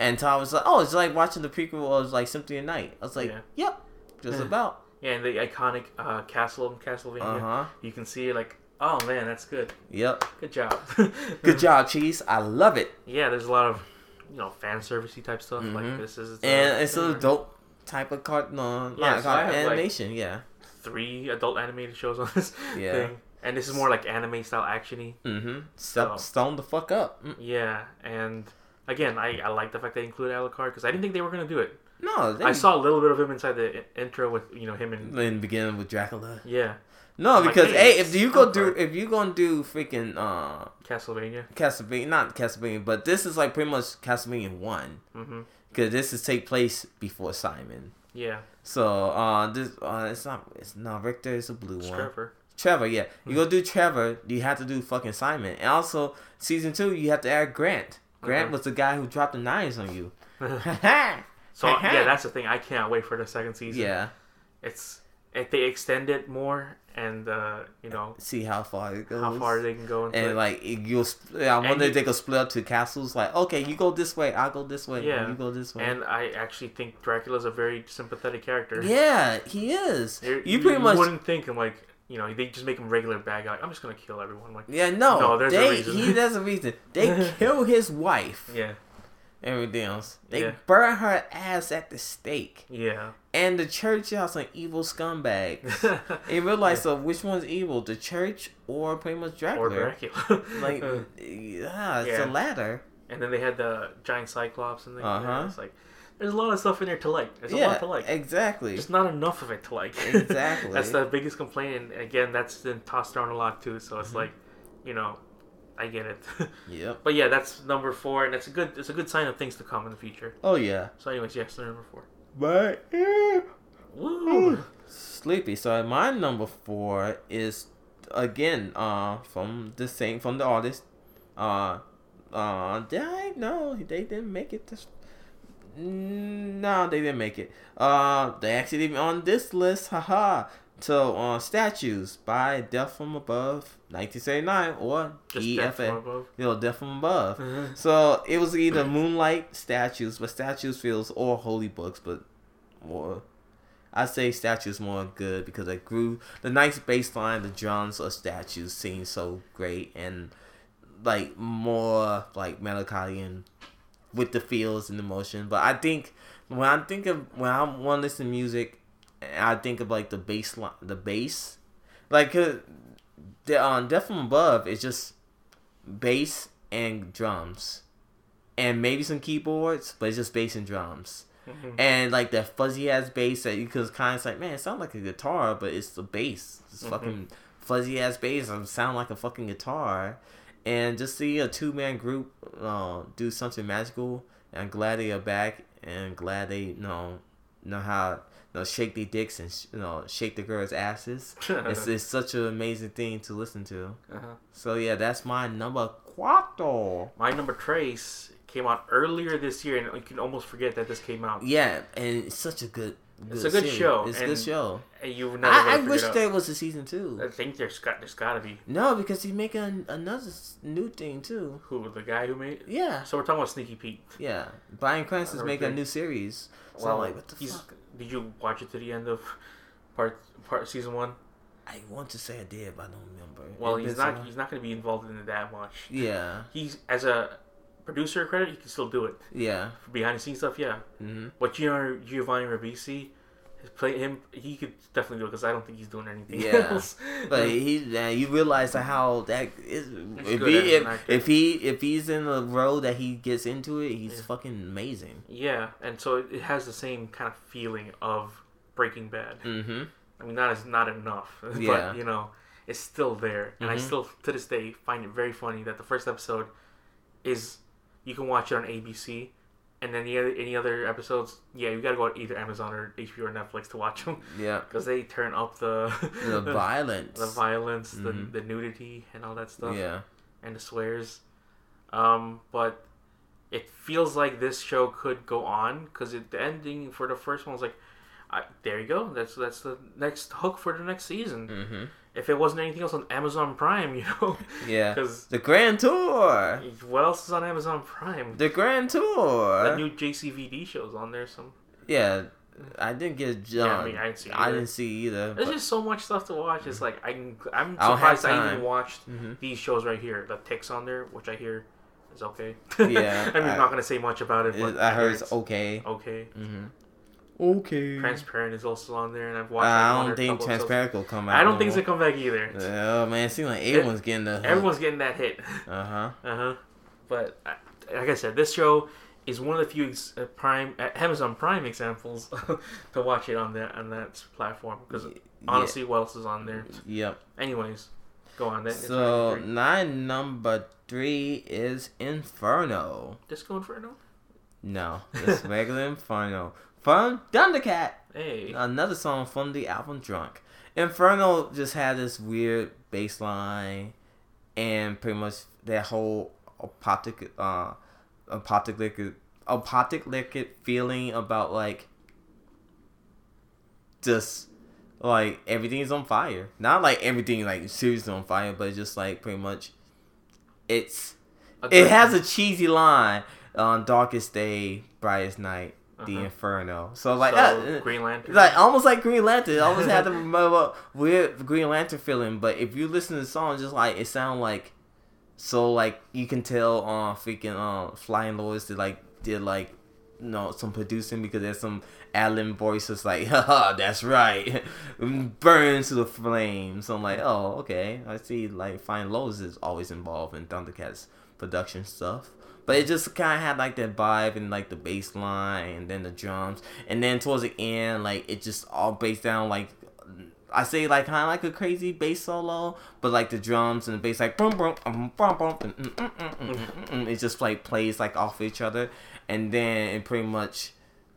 And Tom was like, "Oh, it's like watching the prequel of like Symphony of Night." I was like, Yeah. "Yep, just about." Yeah, and the iconic uh, castle in Castlevania. Uh huh. You can see like, oh man, that's good. Yep. Good job. Good job, Cheese. I love it. Yeah, there's a lot of, you know, fan servicey type stuff. Mhm. Like this is. uh, And it's a dope type of cart, no, Yeah, not so have, like- animation. yeah. three adult animated shows on this Yeah. thing, and this is more like anime style actiony. Mm-hmm. So- stone the fuck up. Mm. Yeah, and again, I, I like the fact they included Alucard because I didn't think they were gonna do it. No, they, I saw a little bit of him inside the intro with you know him and in beginning with Dracula. yeah No, I'm like, because hey, hey, if you go do if you gonna do freaking uh Castlevania. Castlevania, not Castlevania, but this is like pretty much Castlevania one. because this is take place before Simon. Yeah, So uh, this uh, it's not it's not Richter. It's a blue it's one. Trevor. Trevor, yeah. You go do Trevor, you have to do fucking Simon, and also season two, you have to add Grant. Grant Mhm. was the guy who dropped the knives on you. so yeah, that's the thing. I can't wait for the second season. yeah. it's if they extend it more and uh, you know See how far it goes. how far they can go into and it. like you'll, I wonder you- if they could split up to castles. Like, okay, you go this way, I'll go this way, Yeah. you go this way. And I actually think Dracula's a very sympathetic character. yeah, he is. You're- You pretty much wouldn't think him like you know they just make him regular bad guy. Like, I'm just gonna kill everyone. Like Yeah, no. No, there's a reason. He, there's a reason. They kill his wife. yeah, everything else. They Yeah. burn her ass at the stake. Yeah. And the church y'all some evil scumbags. They realize so which one's evil, the church or pretty much Dracula. or Dracula. Like Uh, yeah, it's Yeah. the latter. and then they had the giant Cyclops and thing. Uh-huh. It's like there's a lot of stuff in there to like. There's a yeah, lot to like. exactly. Just not enough of it to like. Exactly. that's the biggest complaint, and again, that's been tossed around a lot too. So it's Mhm. like, you know, I get it. yeah. but yeah, that's number four, and it's a good it's a good sign of things to come in the future. Oh yeah. So, anyways, yes, number four. But yeah. Woo! Sleepy. So my number four is again uh from the same from the artist. Uh uh I no they didn't make it this no they didn't make it. Uh they actually even on this list, haha. So uh statues by Death from Above 1979 or Just DFA. You know, Death from Above. Mhm. So it was either Moonlight statues, but statues feels or holy books, but more. I say statues more good because I grew the nice bass line, the drums of statues seem so great and like more like melancholy and with the feels and emotion. But I think when I think of when I want to listen to music, I think of like the bass line, the bass, like 'cause the on Death from Above is just bass and drums, and maybe some keyboards, but it's just bass and drums. Mhm. And like that fuzzy ass bass that you could kind of like, man, it sounds like a guitar, but it's the bass. It's Mhm. fucking fuzzy ass bass. It sound like a fucking guitar. And just see a two man group uh, do something magical. And I'm glad they are back, and glad they you know know how you know shake their dicks and sh- you know shake the girls' asses. it's it's such an amazing thing to listen to. uh-huh. So yeah, that's my number quattro. My number trace came out earlier this year, and you can almost forget that this came out. Yeah, and it's such a good. It's a good series. show, It's a good show. Never. I, I wish there was a season two. I think there's got there's got to be No, because he's making another new thing too. who the guy who made. Yeah, So we're talking about Sneaky Pete. yeah. Bryan Cranston's making a new series. So Well, I'm like, what the he's- fuck? Did you watch it to the end of part part season one? I want to say I did, but I don't remember. Well, It's he's not. He's not going to be involved in it that much. Yeah, He's as a producer credit, he can still do it. yeah. For behind the scenes stuff, yeah. hmm But Giovanni, Giovanni Ribisi, play him, he could definitely do it because I don't think he's doing anything Yeah. else. But he, uh, you realize how that is. If he, if, if he, if he's in the role that he gets into it, he's Yeah. fucking amazing. yeah, and so it has the same kind of feeling of Breaking Bad. Mm-hmm. I mean, that is not enough, Yeah. but you know, it's still there, and I Mhm. still to this day find it very funny that the first episode is you can watch it on ABC, and then the other any other episodes, yeah, you gotta go on either Amazon or HBO or Netflix to watch them Yeah. because they turn up the The violence. the violence, Mhm. the the nudity, and all that stuff, Yeah. and the swears. Um, but it feels like this show could go on because the ending for the first one was like, I, there you go. That's that's the next hook for the next season. Mm-hmm. If it wasn't anything else on Amazon Prime, you know, Yeah. because The Grand Tour. what else is on Amazon Prime? The Grand Tour. The new JCVD shows on there. Some Yeah, I didn't get. Yeah, I mean, I didn't see I either. didn't see either. there's but- just so much stuff to watch. It's like I I'm I have surprised I even watched Mhm. these shows right here. The Ticks on there, which I hear is okay. Yeah, I'm I- not gonna say much about it, but It- I heard hear it's okay. okay. Mm-hmm. Okay. Transparent is also on there, and I've watched. like, I don't think. Transparent will come out. I don't no think it's more. gonna come back either. Oh man, it seems like everyone's getting the. Everyone's getting that hit. Uh huh. Uh huh. But uh, like I said, this show is one of the few ex- uh, Prime uh, Amazon Prime examples to watch it on that on that platform because honestly, what else is on there? Yep. Anyways, go on. That, So my number three is Inferno. Disco Inferno. No, it's regular Inferno from Thundercat. Hey, Another song from the album Drunk. Inferno just had this weird bass line and pretty much that whole apocalyptic uh apocalyptic apocalyptic feeling about like just like everything's on fire. Not like everything like seriously on fire, but just like pretty much it's it has a cheesy line on Darkest Day, Brightest Night, The Uh-huh. Inferno. So like so, uh, Green Lantern. like almost like Green Lantern. I almost had the remember weird Green Lantern feeling. But if you listen to the song, just like it sound like so like you can tell on uh, freaking uh, Flying Lotus did like did like you know some producing because there's some Allen voices like, haha, that's right, burn to the flames. So I'm like, oh, okay. I see. Like, Fine Lowe's is always involved in Thundercats production stuff. But it just kind of had like that vibe and like the bass line and then the drums. And then towards the end, like it just all based down like I say like kind of like a crazy bass solo, but like the drums and the bass like boom boom boom boom boom, it just like plays like off each other, and then it pretty much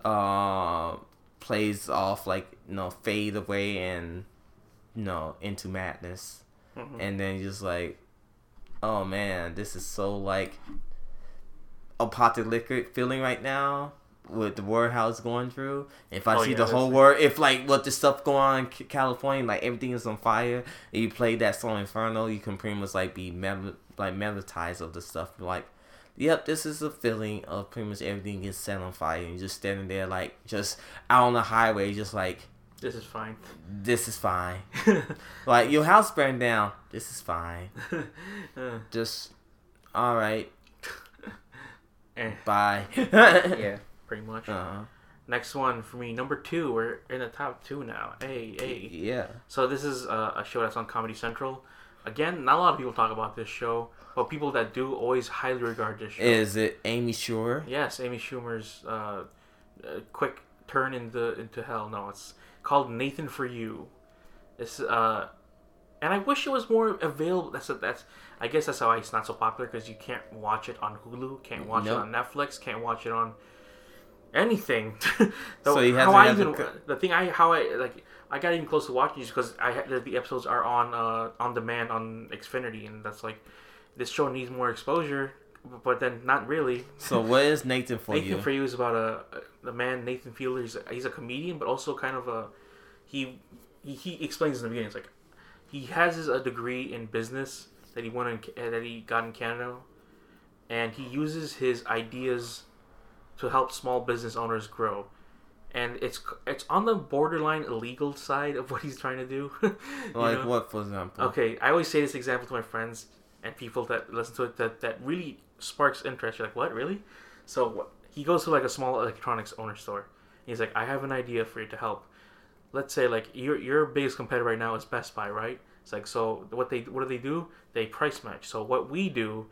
uh plays off like you know fade away and you know into madness, Mhm. and then you're just like, oh man, this is so like apocalyptic feeling right now with the world how it's going through. If I Oh, see yeah, the whole world, if like what the stuff going on in California, like everything is on fire, and you play that song Inferno, you can pretty much like be mel- like magnetized of the stuff. Like, yep, this is a feeling of pretty much everything gets set on fire, and you're just standing there like just out on the highway, just like This is fine. this is fine. like your house burned down, this is fine. Uh, Just all right, eh, bye. Yeah. pretty much. Uh-huh. Next one for me, number two. We're in the top two now. Hey, hey. yeah. So this is uh, a show that's on Comedy Central. Again, not a lot of people talk about this show, but people that do always highly regard this show. Is it Amy Shore? Yes, Amy Schumer's uh, uh, quick turn into into hell. No, it's called Nathan for You. It's uh, and I wish it was more available. That's that's. I guess that's why it's not so popular because you can't watch it on Hulu, can't watch Nope. it on Netflix, can't watch it on anything. So you have how to I even co- the thing I how I like I got even close to watching is because I the, the episodes are on uh on demand on Xfinity and that's like this show needs more exposure, but then not really. So what is Nathan for Nathan you? for you is about a the man Nathan Fielder. He's a, he's a comedian, but also kind of a he he, he explains in the beginning. It's like he has his, a degree in business that he won in uh, that he got in Canada, and he uses his ideas to help small business owners grow. And it's it's on the borderline illegal side of what he's trying to do. Like know? what, for example? Okay, I always say this example to my friends and people that listen to it that, that really sparks interest. You're like, what, really? So what, he goes to like a small electronics owner store. He's like, I have an idea for you to help. Let's say like your your biggest competitor right now is Best Buy, right? It's like so what they what do they do? They price match. So what we do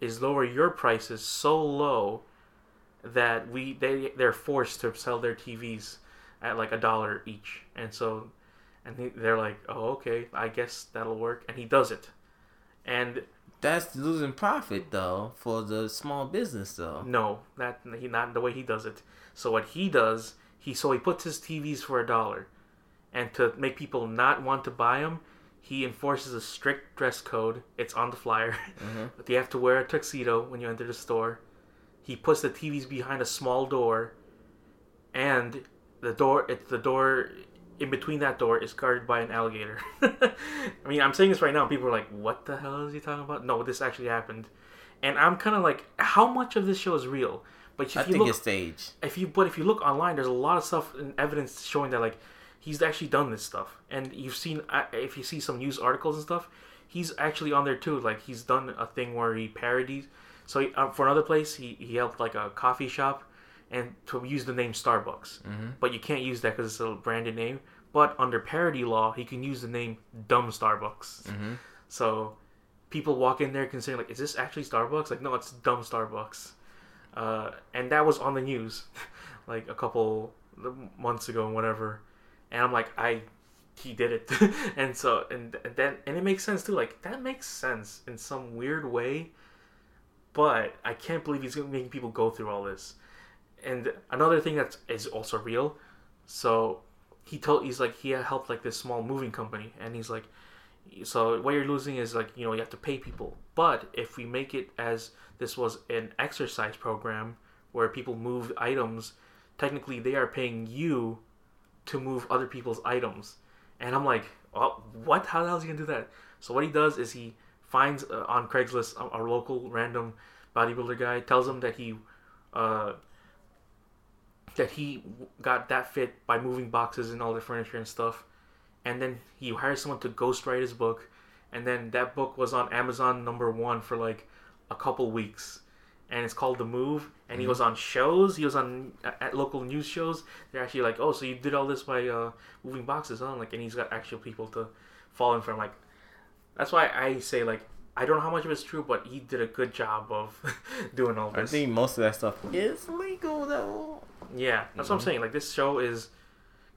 is lower your prices so low that we they they're forced to sell their TVs at like a dollar each. And so and they're like, "Oh, okay, I guess that'll work." And he does it. And That's losing profit though for the small business though. no, that he not the way he does it. So what he does, he so he puts his TVs for a dollar, and to make people not want to buy them, he enforces a strict dress code. It's on the flyer. Mhm. you have to wear a tuxedo when you enter the store. He puts the TVs behind a small door, and the door it's the door in between that door is guarded by an alligator. I mean, I'm saying this right now. People are like, "What the hell is he talking about?" No, this actually happened, and I'm kind of like, how much of this show is real? But if I you think look, it's staged. if you but if you look online, there's a lot of stuff and evidence showing that like he's actually done this stuff, and you've seen uh, if you see some news articles and stuff, he's actually on there too. Like he's done a thing where he parodies. So he, uh, for another place, he he helped like a coffee shop, and to use the name Starbucks, Mhm. but you can't use that because it's a branded name. But under parody law, he can use the name Dumb Starbucks. Mhm. So people walk in there considering like, is this actually Starbucks? Like, no, it's dumb Starbucks. Uh, and that was on the news, like a couple months ago and whatever. And I'm like, I, he did it, and so and, and then and it makes sense too. Like that makes sense in some weird way, but I can't believe he's making people go through all this. And another thing that is also real, so he told he's like he helped like this small moving company, and he's like, so what you're losing is like you know you have to pay people, but if we make it as this was an exercise program where people move items, technically they are paying you to move other people's items, and I'm like, oh, what? How the hell is he gonna do that? So what he does is he finds uh, on Craigslist a, a local random bodybuilder guy, tells him that he. Uh, that he got that fit by moving boxes and all the furniture and stuff. And then he hires someone to ghostwrite his book. And then that book was on Amazon number one for like a couple weeks. And it's called The Move. And he Mhm. was on shows. He was on at, at local news shows. They're actually like, oh, so you did all this by uh, moving boxes, huh? Like, and he's got actual people to fall in from. Like, that's why I say like I don't know how much of it's true, but he did a good job of doing all this. I think most of that stuff is legal though. Yeah, that's what I'm Mhm. saying. Like this show is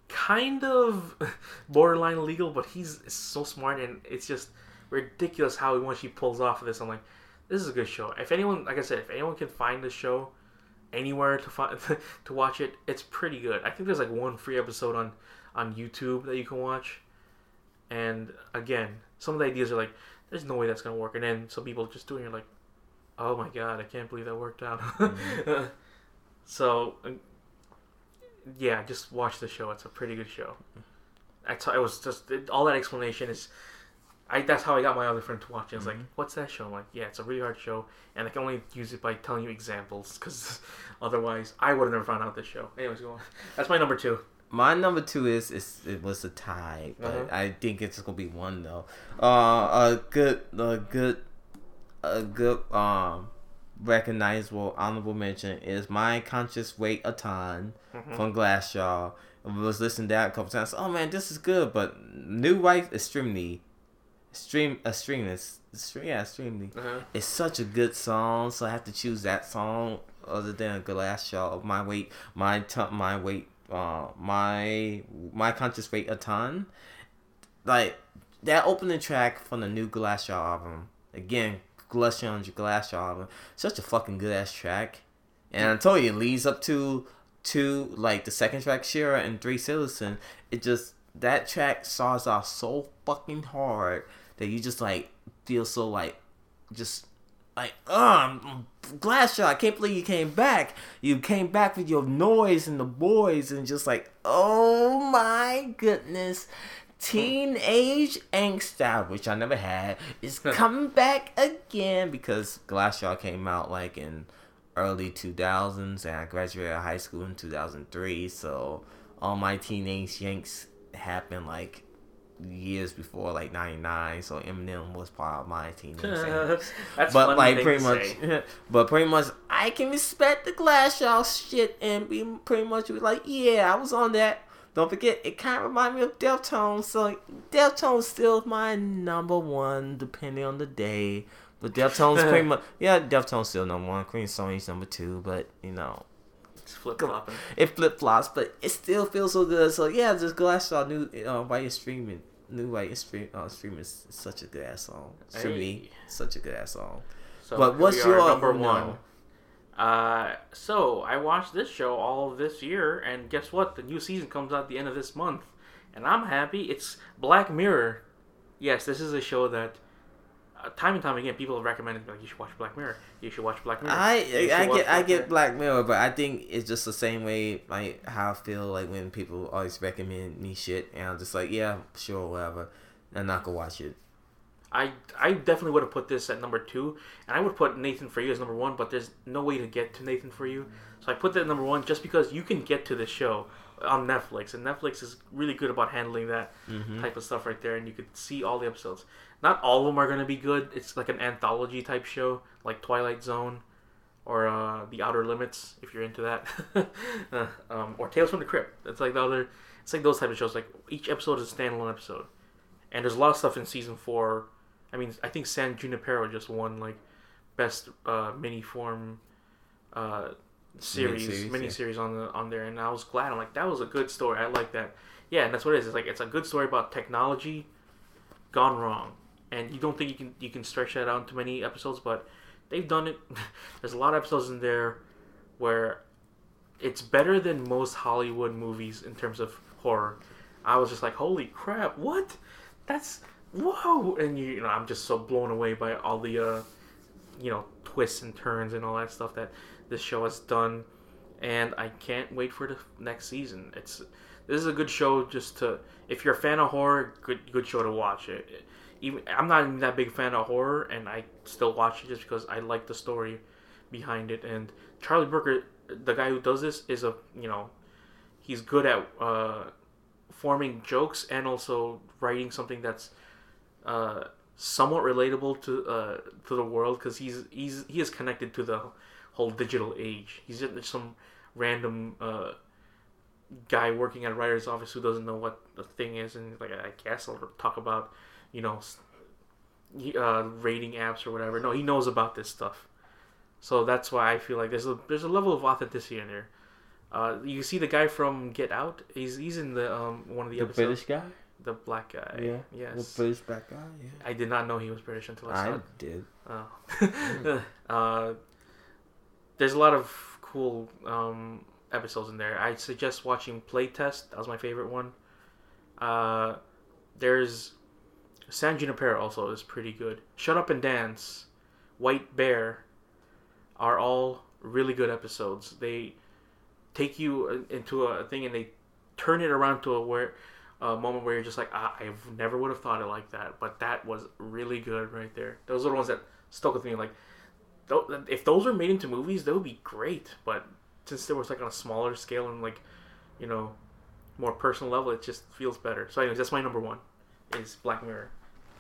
kind of borderline legal, but he's so smart and it's just ridiculous how he much he pulls off of this. I'm like, this is a good show. If anyone, like I said, if anyone can find this show anywhere to find to watch it, it's pretty good. I think there's like one free episode on on YouTube that you can watch. And again, some of the ideas are like, there's no way that's gonna work, and then some people just doing it are like, oh my god, I can't believe that worked out. so, uh, yeah, just watch the show. It's a pretty good show. I t- it was just it, all that explanation is. I, that's how I got my other friend to watch it. I was like, Mhm. what's that show? I'm like, yeah, it's a really hard show, and I can only use it by telling you examples, because otherwise I would have never found out this show. Anyways, go on. That's my number two. My number two is, is it was a tie, but Uh-huh. I think it's gonna be one though. Uh, a good, a good, a good, um, recognizable honorable mention is my conscious weight a ton Mhm. from Glassjaw. I was listening to that a couple times. Oh man, this is good, but New Wife extremely, stream, extremely, extreme, yeah, extremely. Uh-huh. It's such a good song, so I have to choose that song other than Glassjaw. My weight, my my weight, uh, my my conscious weight a ton. Like that opening track from the new Glassjaw album. Again, Glassjaw's Glassjaw album. Such a fucking good ass track. And I told you, it leads up to to like the second track, Shira and Three Citizen. It just that track saws off so fucking hard that you just like feel so like just like um Glassjaw, I can't believe you came back. You came back with your noise and the boys and just like oh my goodness. Teenage angst style, which I never had, is coming back again because glass Glassjaw came out like in early 2000s and I graduated high school in 2003 so all my teenage yanks happened like years before like 99 so Eminem was part of my teenage That's but like pretty much but pretty much I can respect the Glassjaw shit and be pretty much be like yeah I was on that. Don't forget it kind of remind me of Deftones so Deftones still my number one depending on the day. But Deftones pretty much yeah Deftones still number one Queen Sony's number two but you know flip flopping. it flip flops, but it still feels so good. So yeah, just Glassjaw new uh, you're streaming, new White stream uh, streaming is such a good ass song. To me, such a good ass song. So But what's your- number no. one? Uh, so I watched this show all of this year, and guess what? The new season comes out at the end of this month, and I'm happy. It's Black Mirror. Yes, this is a show that time and time again people have recommended like you should watch Black Mirror. You should watch Black Mirror. I I get I Black get Mirror. Black Mirror, but I think it's just the same way like how I feel like when people always recommend me shit, and I'm just like yeah, sure, whatever, I'm not gonna watch it. I I definitely would have put this at number two, and I would put Nathan for You as number one. But there's no way to get to Nathan for You, so I put that at number one just because you can get to the show on Netflix, and Netflix is really good about handling that Mm-hmm. type of stuff right there, and you could see all the episodes. Not all of them are gonna be good. It's like an anthology type show, like Twilight Zone, or uh, The Outer Limits, if you're into that, uh, um, or Tales from the Crypt. It's like the other. It's like those type of shows. Like each episode is a standalone episode, and there's a lot of stuff in season four. I mean, I think San Junipero just won like best uh, mini form uh, series, Miniseries, mini yeah. series on the on there, and I was glad. I'm like, that was a good story. I like that. Yeah, and that's what it is. It's like it's a good story about technology gone wrong, and you don't think you can you can stretch that out into many episodes, but they've done it. There's a lot of episodes in there where it's better than most Hollywood movies in terms of horror. I was just like, holy crap, what? That's whoa! And you, you know, I'm just so blown away by all the, uh, you know, twists and turns and all that stuff that this show has done, and I can't wait for the next season. It's this is a good show just to if you're a fan of horror, good good show to watch it. Even I'm not even that big fan of horror, and I still watch it just because I like the story behind it. And Charlie Brooker, the guy who does this, is a you know, he's good at uh, forming jokes and also writing something that's uh, somewhat relatable to uh, to the world because he's he's he is connected to the whole digital age. He's just some random uh, guy working at a writer's office who doesn't know what the thing is, and like, I guess I'll talk about, you know, uh, rating apps or whatever. No, he knows about this stuff. So that's why I feel like there's a there's a level of authenticity in there. Uh, you see the guy from Get Out. He's he's in the um one of the, The episodes. British guy. The black guy. Yeah. Yes. The British black guy. Yeah. I did not know he was British until I saw I it. did. Oh. uh, there's a lot of cool um, episodes in there. I suggest watching Playtest. That was my favorite one. Uh, there's San Junipero also is pretty good. Shut Up and Dance, White Bear, are all really good episodes. They take you uh, into a thing and they turn it around to a where a moment where you're just like, ah, I never would have thought it like that, but that was really good right there. Those are the ones that stuck with me. Like, if those were made into movies, they would be great. But since they was like on a smaller scale and like, you know, more personal level, it just feels better. So, anyways, that's my number one is Black Mirror.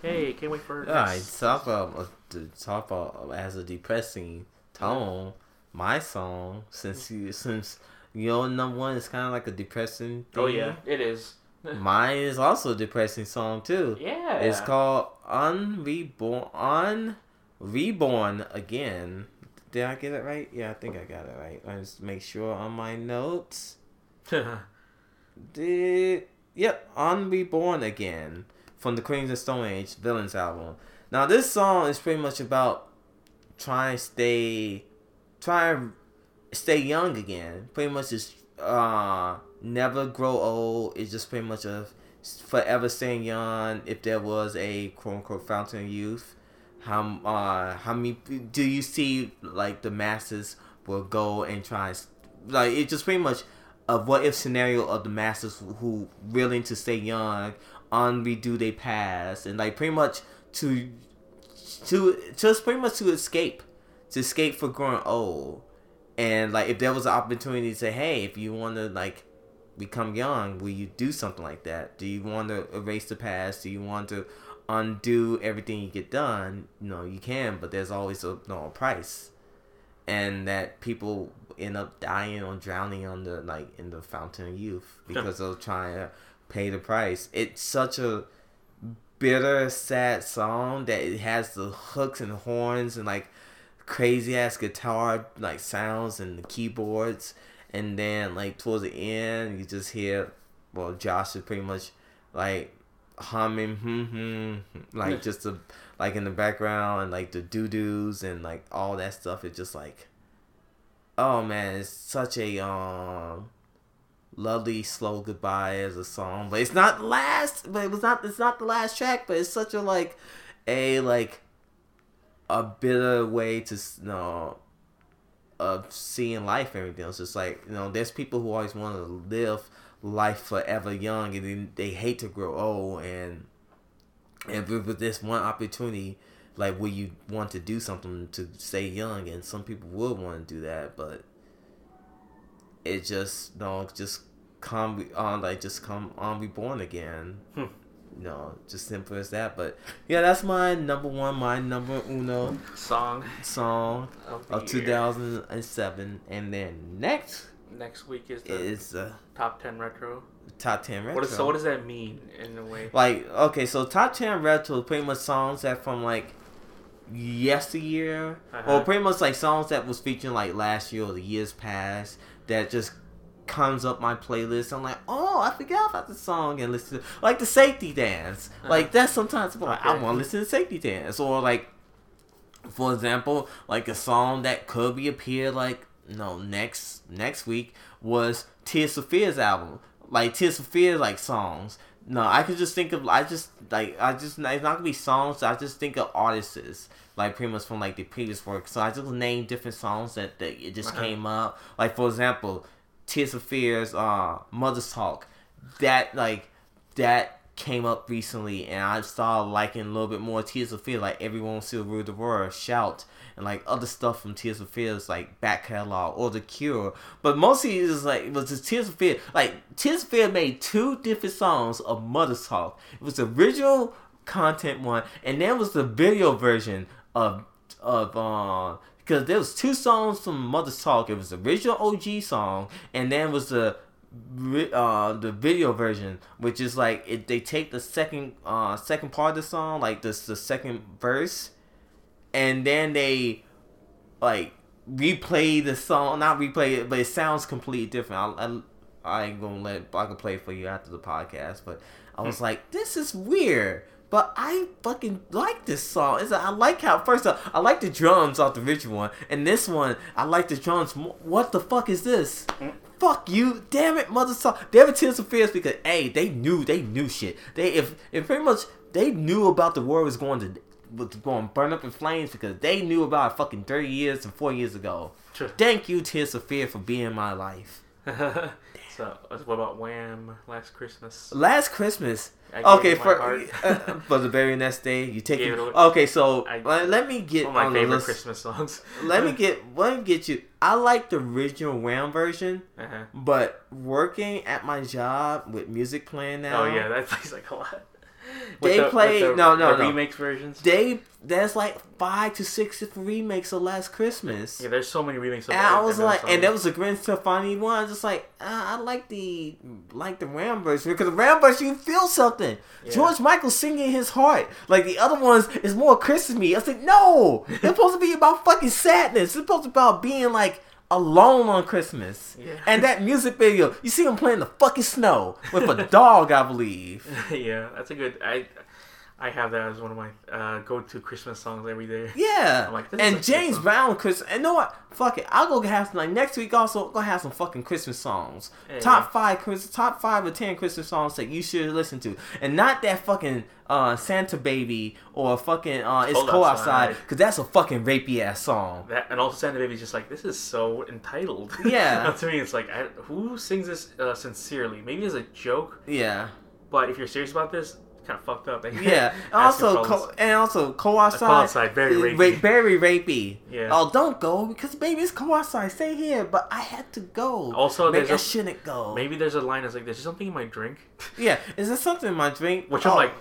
Hey, can't wait for All right, next- talk about uh, talk about as a depressing tone. My song, since you since your number one is kind of like a depressing. Thing, Oh yeah, it is. mine is also a depressing song too. Yeah, It's called Unreborn, Unreborn Again. Did I get it right? Yeah, I think I got it right. Let's just make sure on my notes. Did yep, Unreborn Again from the Queens of Stone Age Villains album. Now this song is pretty much about trying to stay trying to stay young again. Pretty much just uh never grow old. It's just pretty much a forever staying young. If there was a quote unquote fountain of youth, how uh how many do you see like the masses will go and try like it's just pretty much a what if scenario of the masses who willing to stay young unredo their past and like pretty much to to just pretty much to escape to escape for growing old. And like if there was an opportunity to say hey if you want to like become young will you do something like that? Do you want to erase the past? Do you want to undo everything you get done? You know you can but there's always a, you know, price. And that people end up dying or drowning on the like in the fountain of youth because of trying to pay the price. It's such a bitter sad song that it has the hooks and horns and like crazy ass guitar like sounds and the keyboards. And then like towards the end you just hear well josh is pretty much like humming hmm hmm like just the like in the background and like the doo-doos and like all that stuff. It's just like oh man it's such a um lovely slow goodbye as a song but it's not last but it was not it's not the last track but it's such a like a like a bitter way to you know of seeing life and everything. It's just like you know there's people who always want to live life forever young and then they hate to grow old. And and with with this one opportunity like will you want to do something to stay young and some people would want to do that but it just no just come on like just come on be born again Hmm. no just simple as that but yeah that's my number one my number uno song song of of 2007 and then next Next week is the is uh, top ten retro. top 10 retro What is, so what does that mean in a way? like okay so top 10 retro is pretty much songs that from like yesteryear Uh-huh. or pretty much like songs that was featuring like last year or the years past that just comes up my playlist. I'm like oh i forgot about the song and listen to like the safety dance. Uh-huh. Like that's sometimes like, i want to listen to safety dance. Or like for example like a song that could be appear like no next next week was Tears for Fears album. Like Tears for Fears like songs no I could just think of I just like I just it's not gonna be songs I just think of artists like pretty much from like the previous work. So I just name different songs that, that it just Uh-huh. came up. Like for example Tears of Fears uh Mother's Talk. That like that came up recently and I started liking a little bit more Tears of Fear, like Everyone Still Rule the World, Shout, and like other stuff from Tears of Fear's like back catalog or The Cure. But mostly it was like it was just Tears of Fear. Like Tears of Fear made two different songs of Mother's Talk. It was the original content one and then was the video version of of uh because there was two songs from Mother's Talk. It was the original OG song, and then was the uh the video version, which is like it, they take the second uh second part of the song, like this the second verse, and then they like replay the song, not replay it, but it sounds completely different. I, I, I ain't gonna let I can play for you after the podcast, but I was hmm. like, this is weird. But I fucking like this song. It's, I like how first off, I like the drums off the original one, and this one I like the drums. more. What the fuck is this? Hmm. Fuck you, damn it, mother song. Damn it, Tears for Fears because hey, they knew they knew shit. They if if pretty much they knew about the war was going to was going to burn up in flames because they knew about it fucking thirty years and four years ago. Sure. Thank you, Tears for Fear, for being my life. so, what about Wham! Last Christmas? Last Christmas. Okay, for uh, for the very next day, you take it. away. Okay, so I- let, let me get One of my on favorite. Christmas songs. Let me get let me get you. I like the original Wham version, Uh-huh. but working at my job with music playing now. Oh yeah, that plays like a lot. They play- the, no, no, the no. remix versions. They there's like five to six remakes of Last Christmas. yeah, there's so many remakes. Of And I was like, and there was a Gwen Stefani one. Just like, uh, I like the like the Wham version because the Wham version you feel something. Yeah. George Michael singing his heart. Like the other ones is more Christmas. I was like, no, it's supposed to be about fucking sadness. It's supposed to be about being like alone on Christmas. Yeah. And that music video, you see him playing the fucking snow with a dog, I believe. yeah, that's a good. I I have that as one of my uh, go-to Christmas songs every day. Yeah. I'm like, this is a and James. Brown, Chris, and you know what? Fuck it. I'll go have some, like next week also go have some fucking Christmas songs. Yeah. Top five Chris top five or ten Christmas songs that you should listen to. And not that fucking uh Santa Baby or fucking uh It's Cold Cold Outside. Outside. Cause that's a fucking rapey ass song. That and also Santa Baby's just like this is so entitled. Yeah. to me, it's like I, who sings this uh, sincerely? Maybe as a joke, Yeah. but if you're serious about this, kind of fucked up. Yeah. Also co- and also Cold Outside. Cold Outside, very uh, rapey. ra- very rapey. Yeah. Oh, don't go because baby, it's Cold Outside. Stay here, but I had to go. Also, maybe I a- shouldn't go. Maybe there's a line that's like, "There's something in my drink," Yeah, is there something in my drink? which Oh, I'm like,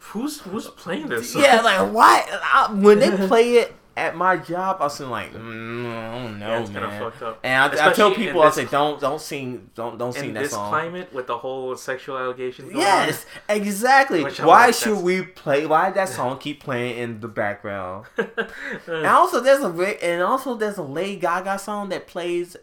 "Who's who's playing this?" yeah, like why? I, when they play it at my job, I was like, mm, I don't know, Yeah, man. And I, I tell people, I say, don't, don't sing, don't, don't sing that this song. climate with the whole sexual allegations. Going Yes, exactly. Which Why like, should we play? Why that song keep playing in the background? And also, there's a and also there's a Lady Gaga song that plays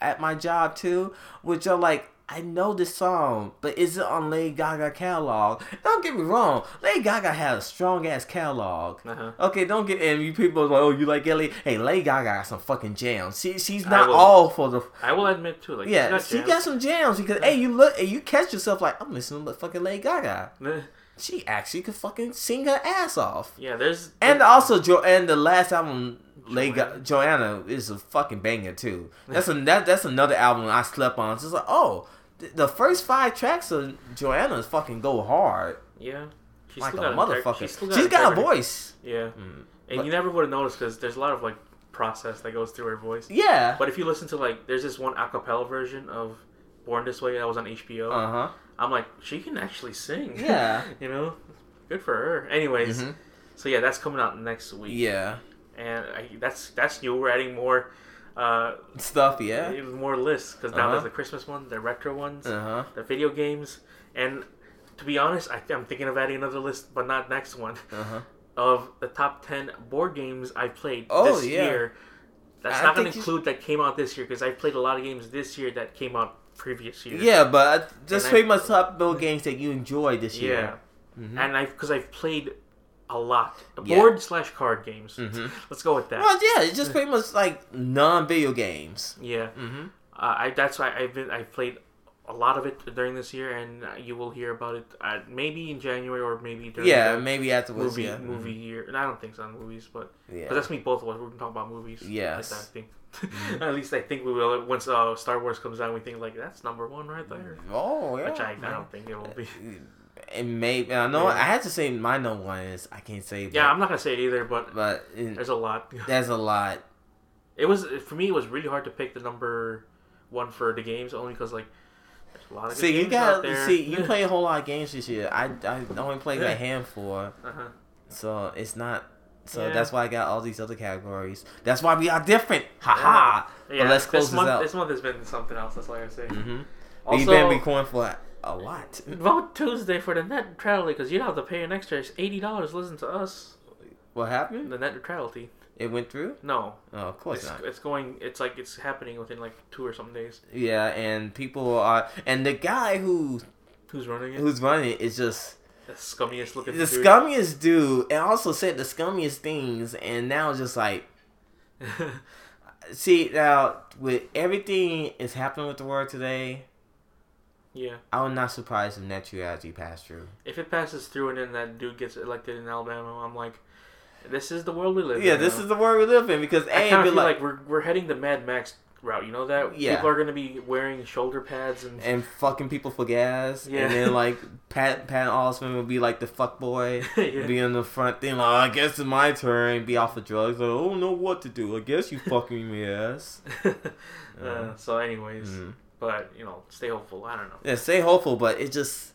at my job too, which are like. I know this song, but is it on Lady Gaga catalog? Don't get me wrong, Lady Gaga has a strong ass catalog. Uh-huh. Okay, don't get and you people are like, oh, you like Ellie? Hey, Lady Gaga got some fucking jams. She she's not will- all for the I will admit too, like yeah. She got some jams because hey, you look and you catch yourself like I'm listening to fucking Lady Gaga. She actually could fucking sing her ass off. yeah, there's And also, jo- and the last album, Lady Joanne, is a fucking banger too. That's a that, that's another album I slept on. It's just like, oh, th- the first five tracks of Joanne is fucking go hard yeah, she's like a got motherfucker. She's, She's still got, a voice. Yeah, Mm. and But- you never would have noticed because there's a lot of like process that goes through her voice. Yeah. But if you listen to like, there's this one acapella version of "Born This Way" that was on HBO. Uh huh. I'm like, she can actually sing. Yeah. you know, good for her. Anyways, Mhm. so yeah, that's coming out next week. Yeah. And I, that's that's new. We're adding more, uh, Stuff. Yeah. Even more lists because now Uh-huh. there's the Christmas ones, the retro ones, Uh huh. the video games, and to be honest, I, I'm thinking of adding another list, but not next one, Uh huh. of the top ten board games I played Oh, this yeah. year. That's I not going to include that came out this year because I played a lot of games this year that came out previous year. Yeah, but just And I- pretty much top build games that you enjoy this yeah, year. Mhm. and I because I've played a lot Yeah. board slash card games. Mhm. Let's go with that. Well, yeah, it's just pretty much like non-video games. Yeah. Mm-hmm. Uh, I that's why I've been I've played a lot of it during this year, and uh, you will hear about it uh, maybe in January or maybe during Yeah, the maybe afterwards. movie yeah. movie year. And I don't think so on movies, but Yeah. but that's me both of us. We're gonna talk about movies. Yes. I think. At least I think we will. Once uh, Star Wars comes out, we think like that's number one right there. Oh, yeah. Which I, I don't think it will be. And maybe I know Yeah. I had to say my number one is I can't say. But, Yeah, I'm not gonna say it either, but but it, there's a lot. there's a lot. It was for me. It was really hard to pick the number one for the games, only because like there's a lot of See, you got see you play a whole lot of games this year. I I only played Yeah. a handful, Uh-huh. so it's not So Yeah. that's why I got all these other categories. That's why we are different. Ha ha. Yeah, but let's close this this month, out. This month has been something else. That's all I say. Mm-hmm. Also, We've been recording for a lot. vote Tuesday for the net neutrality because you don't have to pay an extra eighty dollars listen to us. What happened? The net neutrality. It went through? No, Oh, of course it's, not. it's going. It's like it's happening within like two or some days. Yeah, and people are, and the guy who Who's running it? who's running it is just the scummiest looking. the dude. scummiest dude, and also said the scummiest things, and now just like, see now with everything is happening with the world today, yeah. I would not surprised if net neutrality passed through. If it passes through and then that dude gets elected in Alabama, I'm like, this is the world we live Yeah, in. Yeah, this now. is the world we live in because I A, kind be of feel like, like, we're we're heading the Mad Max route. You know that Yeah. people are gonna be wearing shoulder pads and and fucking people for gas, Yeah. and then like Pat Patton Oswalt would be like the fuck boy. yeah. Be in the front thing, like, I guess it's my turn. Be off of drugs. Like, I don't know what to do. I guess you fucking me ass. uh, so, anyways, Mm. But you know, stay hopeful. I don't know. Yeah, stay hopeful, but it just,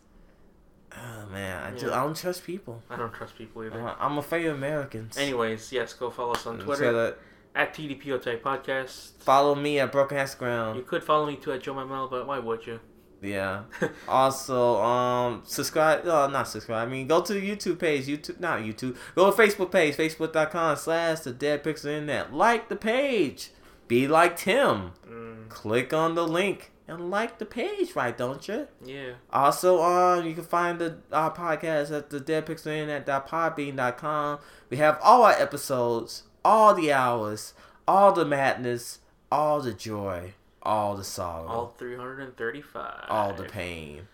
oh man, I just Yeah. I don't trust people. I don't trust people either. Uh, I'm afraid of Americans. Anyways, yes, go follow us on Twitter that- at TDPOTech Podcast. follow me at Broken Ass You could follow me too at Joe Mamel, but why would you? Yeah. also, um, subscribe. Oh, not subscribe. I mean, go to the YouTube page. YouTube, not YouTube. Go to Facebook page. Facebook.com slash the Dead Pixel Internet. Like the page. Be like Tim. Mm, click on the link and like the page, right? Don't you? yeah. Also, um, you can find the our podcast at the deadpixelinternet.podbean.com. We have all our episodes, all the hours, all the madness, all the joy, all the sorrow, All 335. all the pain.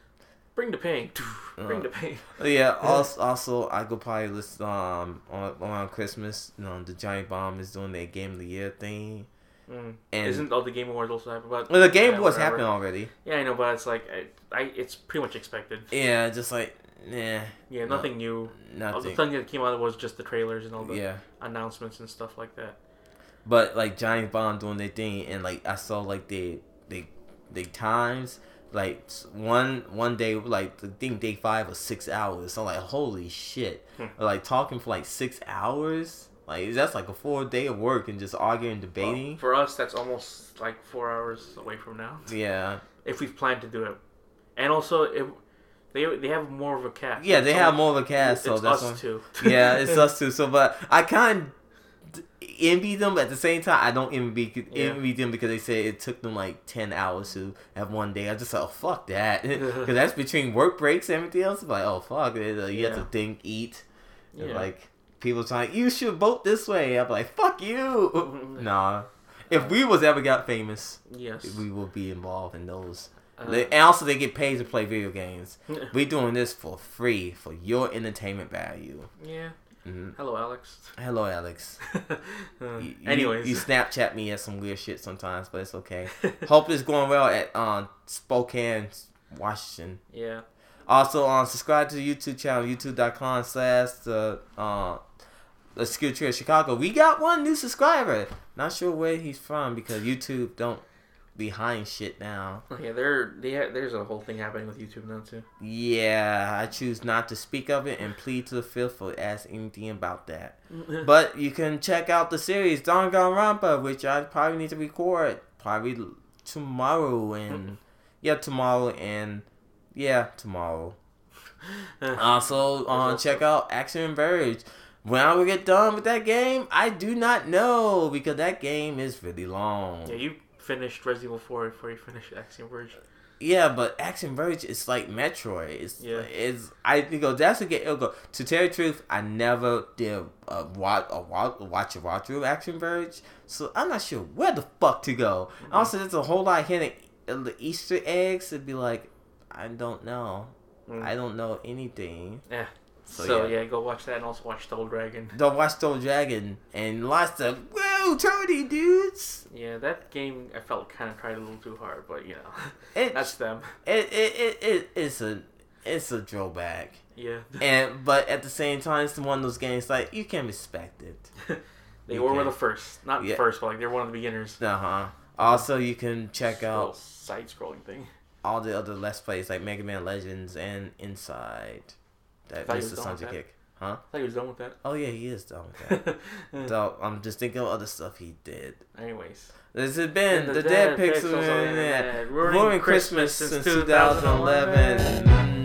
Bring the pain. Bring Uh. the pain. Yeah. Also, also, I could probably listen um on around Christmas. You know, the Giant Bomb is doing their Game of the Year thing, Mm. and Isn't all the Game Awards also happening? But well, the Game yeah, was happening already. Yeah, I know, but it's like I, I it's pretty much expected. Yeah, just like yeah, Yeah, No, nothing new. All the thing that came out was just the trailers and all the Yeah. announcements and stuff like that. But like Giant Bomb doing their thing, and like I saw like they they they times like one one day like the thing day five was six hours. So I'm like holy shit, Hmm. like talking for like six hours. Like that's like a full day of work and just arguing, debating. Well, for us, that's almost like four hours away from now, yeah, if we plan to do it. And also, if they they have more of a cast. yeah, they have more of a cast, so it's that's us why- too. yeah, it's us too. So, but I kind of envy them but at the same time. I don't envy Yeah. envy them because they say it took them like ten hours to have one day. I just like, oh fuck that, because that's between work breaks and everything else. Like, oh fuck, it, uh, you have to think, eat, Yeah. like people saying you should vote this way. I'm like, fuck you. nah, if we was ever got famous, yes. we will be involved in those. Uh, and also, they get paid to play video games. We doing this for free for your entertainment value. yeah. Mhm. Hello, Alex. Hello, Alex. Uh, You- you- anyways, you, Snapchat me at some weird shit sometimes, but it's okay. Hope it's going well at um, Spokane, Washington. yeah. Also, um, subscribe to the YouTube channel, youtube.com slash the uh, the Skill Tree of Chicago. We got one new subscriber. Not sure where he's from because YouTube don't behind shit now. Yeah, there, they there's a whole thing happening with YouTube now too. Yeah, I choose not to speak of it and plead to the fifth or ask anything about that. But you can check out the series Don Danganronpa, which I probably need to record probably tomorrow and yeah, tomorrow and yeah, tomorrow. Also, um, check out Axiom Verge. When I will get done with that game, I do not know because that game is really long. yeah, you finished Resident Evil 4 before you finished Axiom Verge. Yeah, but Axiom Verge is like Metroid. It's Yeah. it's I you go that's a it'll Go to tell you the truth, I never did a watch a watch watch a watch of Axiom Verge, so I'm not sure where the fuck to go. Mm-hmm. Also, there's a whole lot of hidden uh, the Easter eggs. It'd be like, I don't know, Mm. I don't know anything. Yeah. So, So, yeah. yeah. go watch that and also watch Double Dragon. Don't watch Stone Dragon and lots of whoa, Tony dudes. Yeah, that game I felt kind of tried a little too hard, but you know, It, that's them. it, it, it, it it's a it's a drawback. Yeah. And but at the same time, it's one of those games like you can respect it. they You were one can. of the first, not Yeah. the first, but like they're one of the beginners. Uh huh. Also, you can check Little out side scrolling thing. all the other Let's Plays like Mega Man Legends and Inside. That thought you Mr. was done that. kick. Huh? I thought he was done with that. Oh yeah, he is done with that. so I'm just thinking of other stuff he did. Anyways. This has been the, Dead Pixel Pixels on the Internet. Internet. Ruining Christmas since 2011.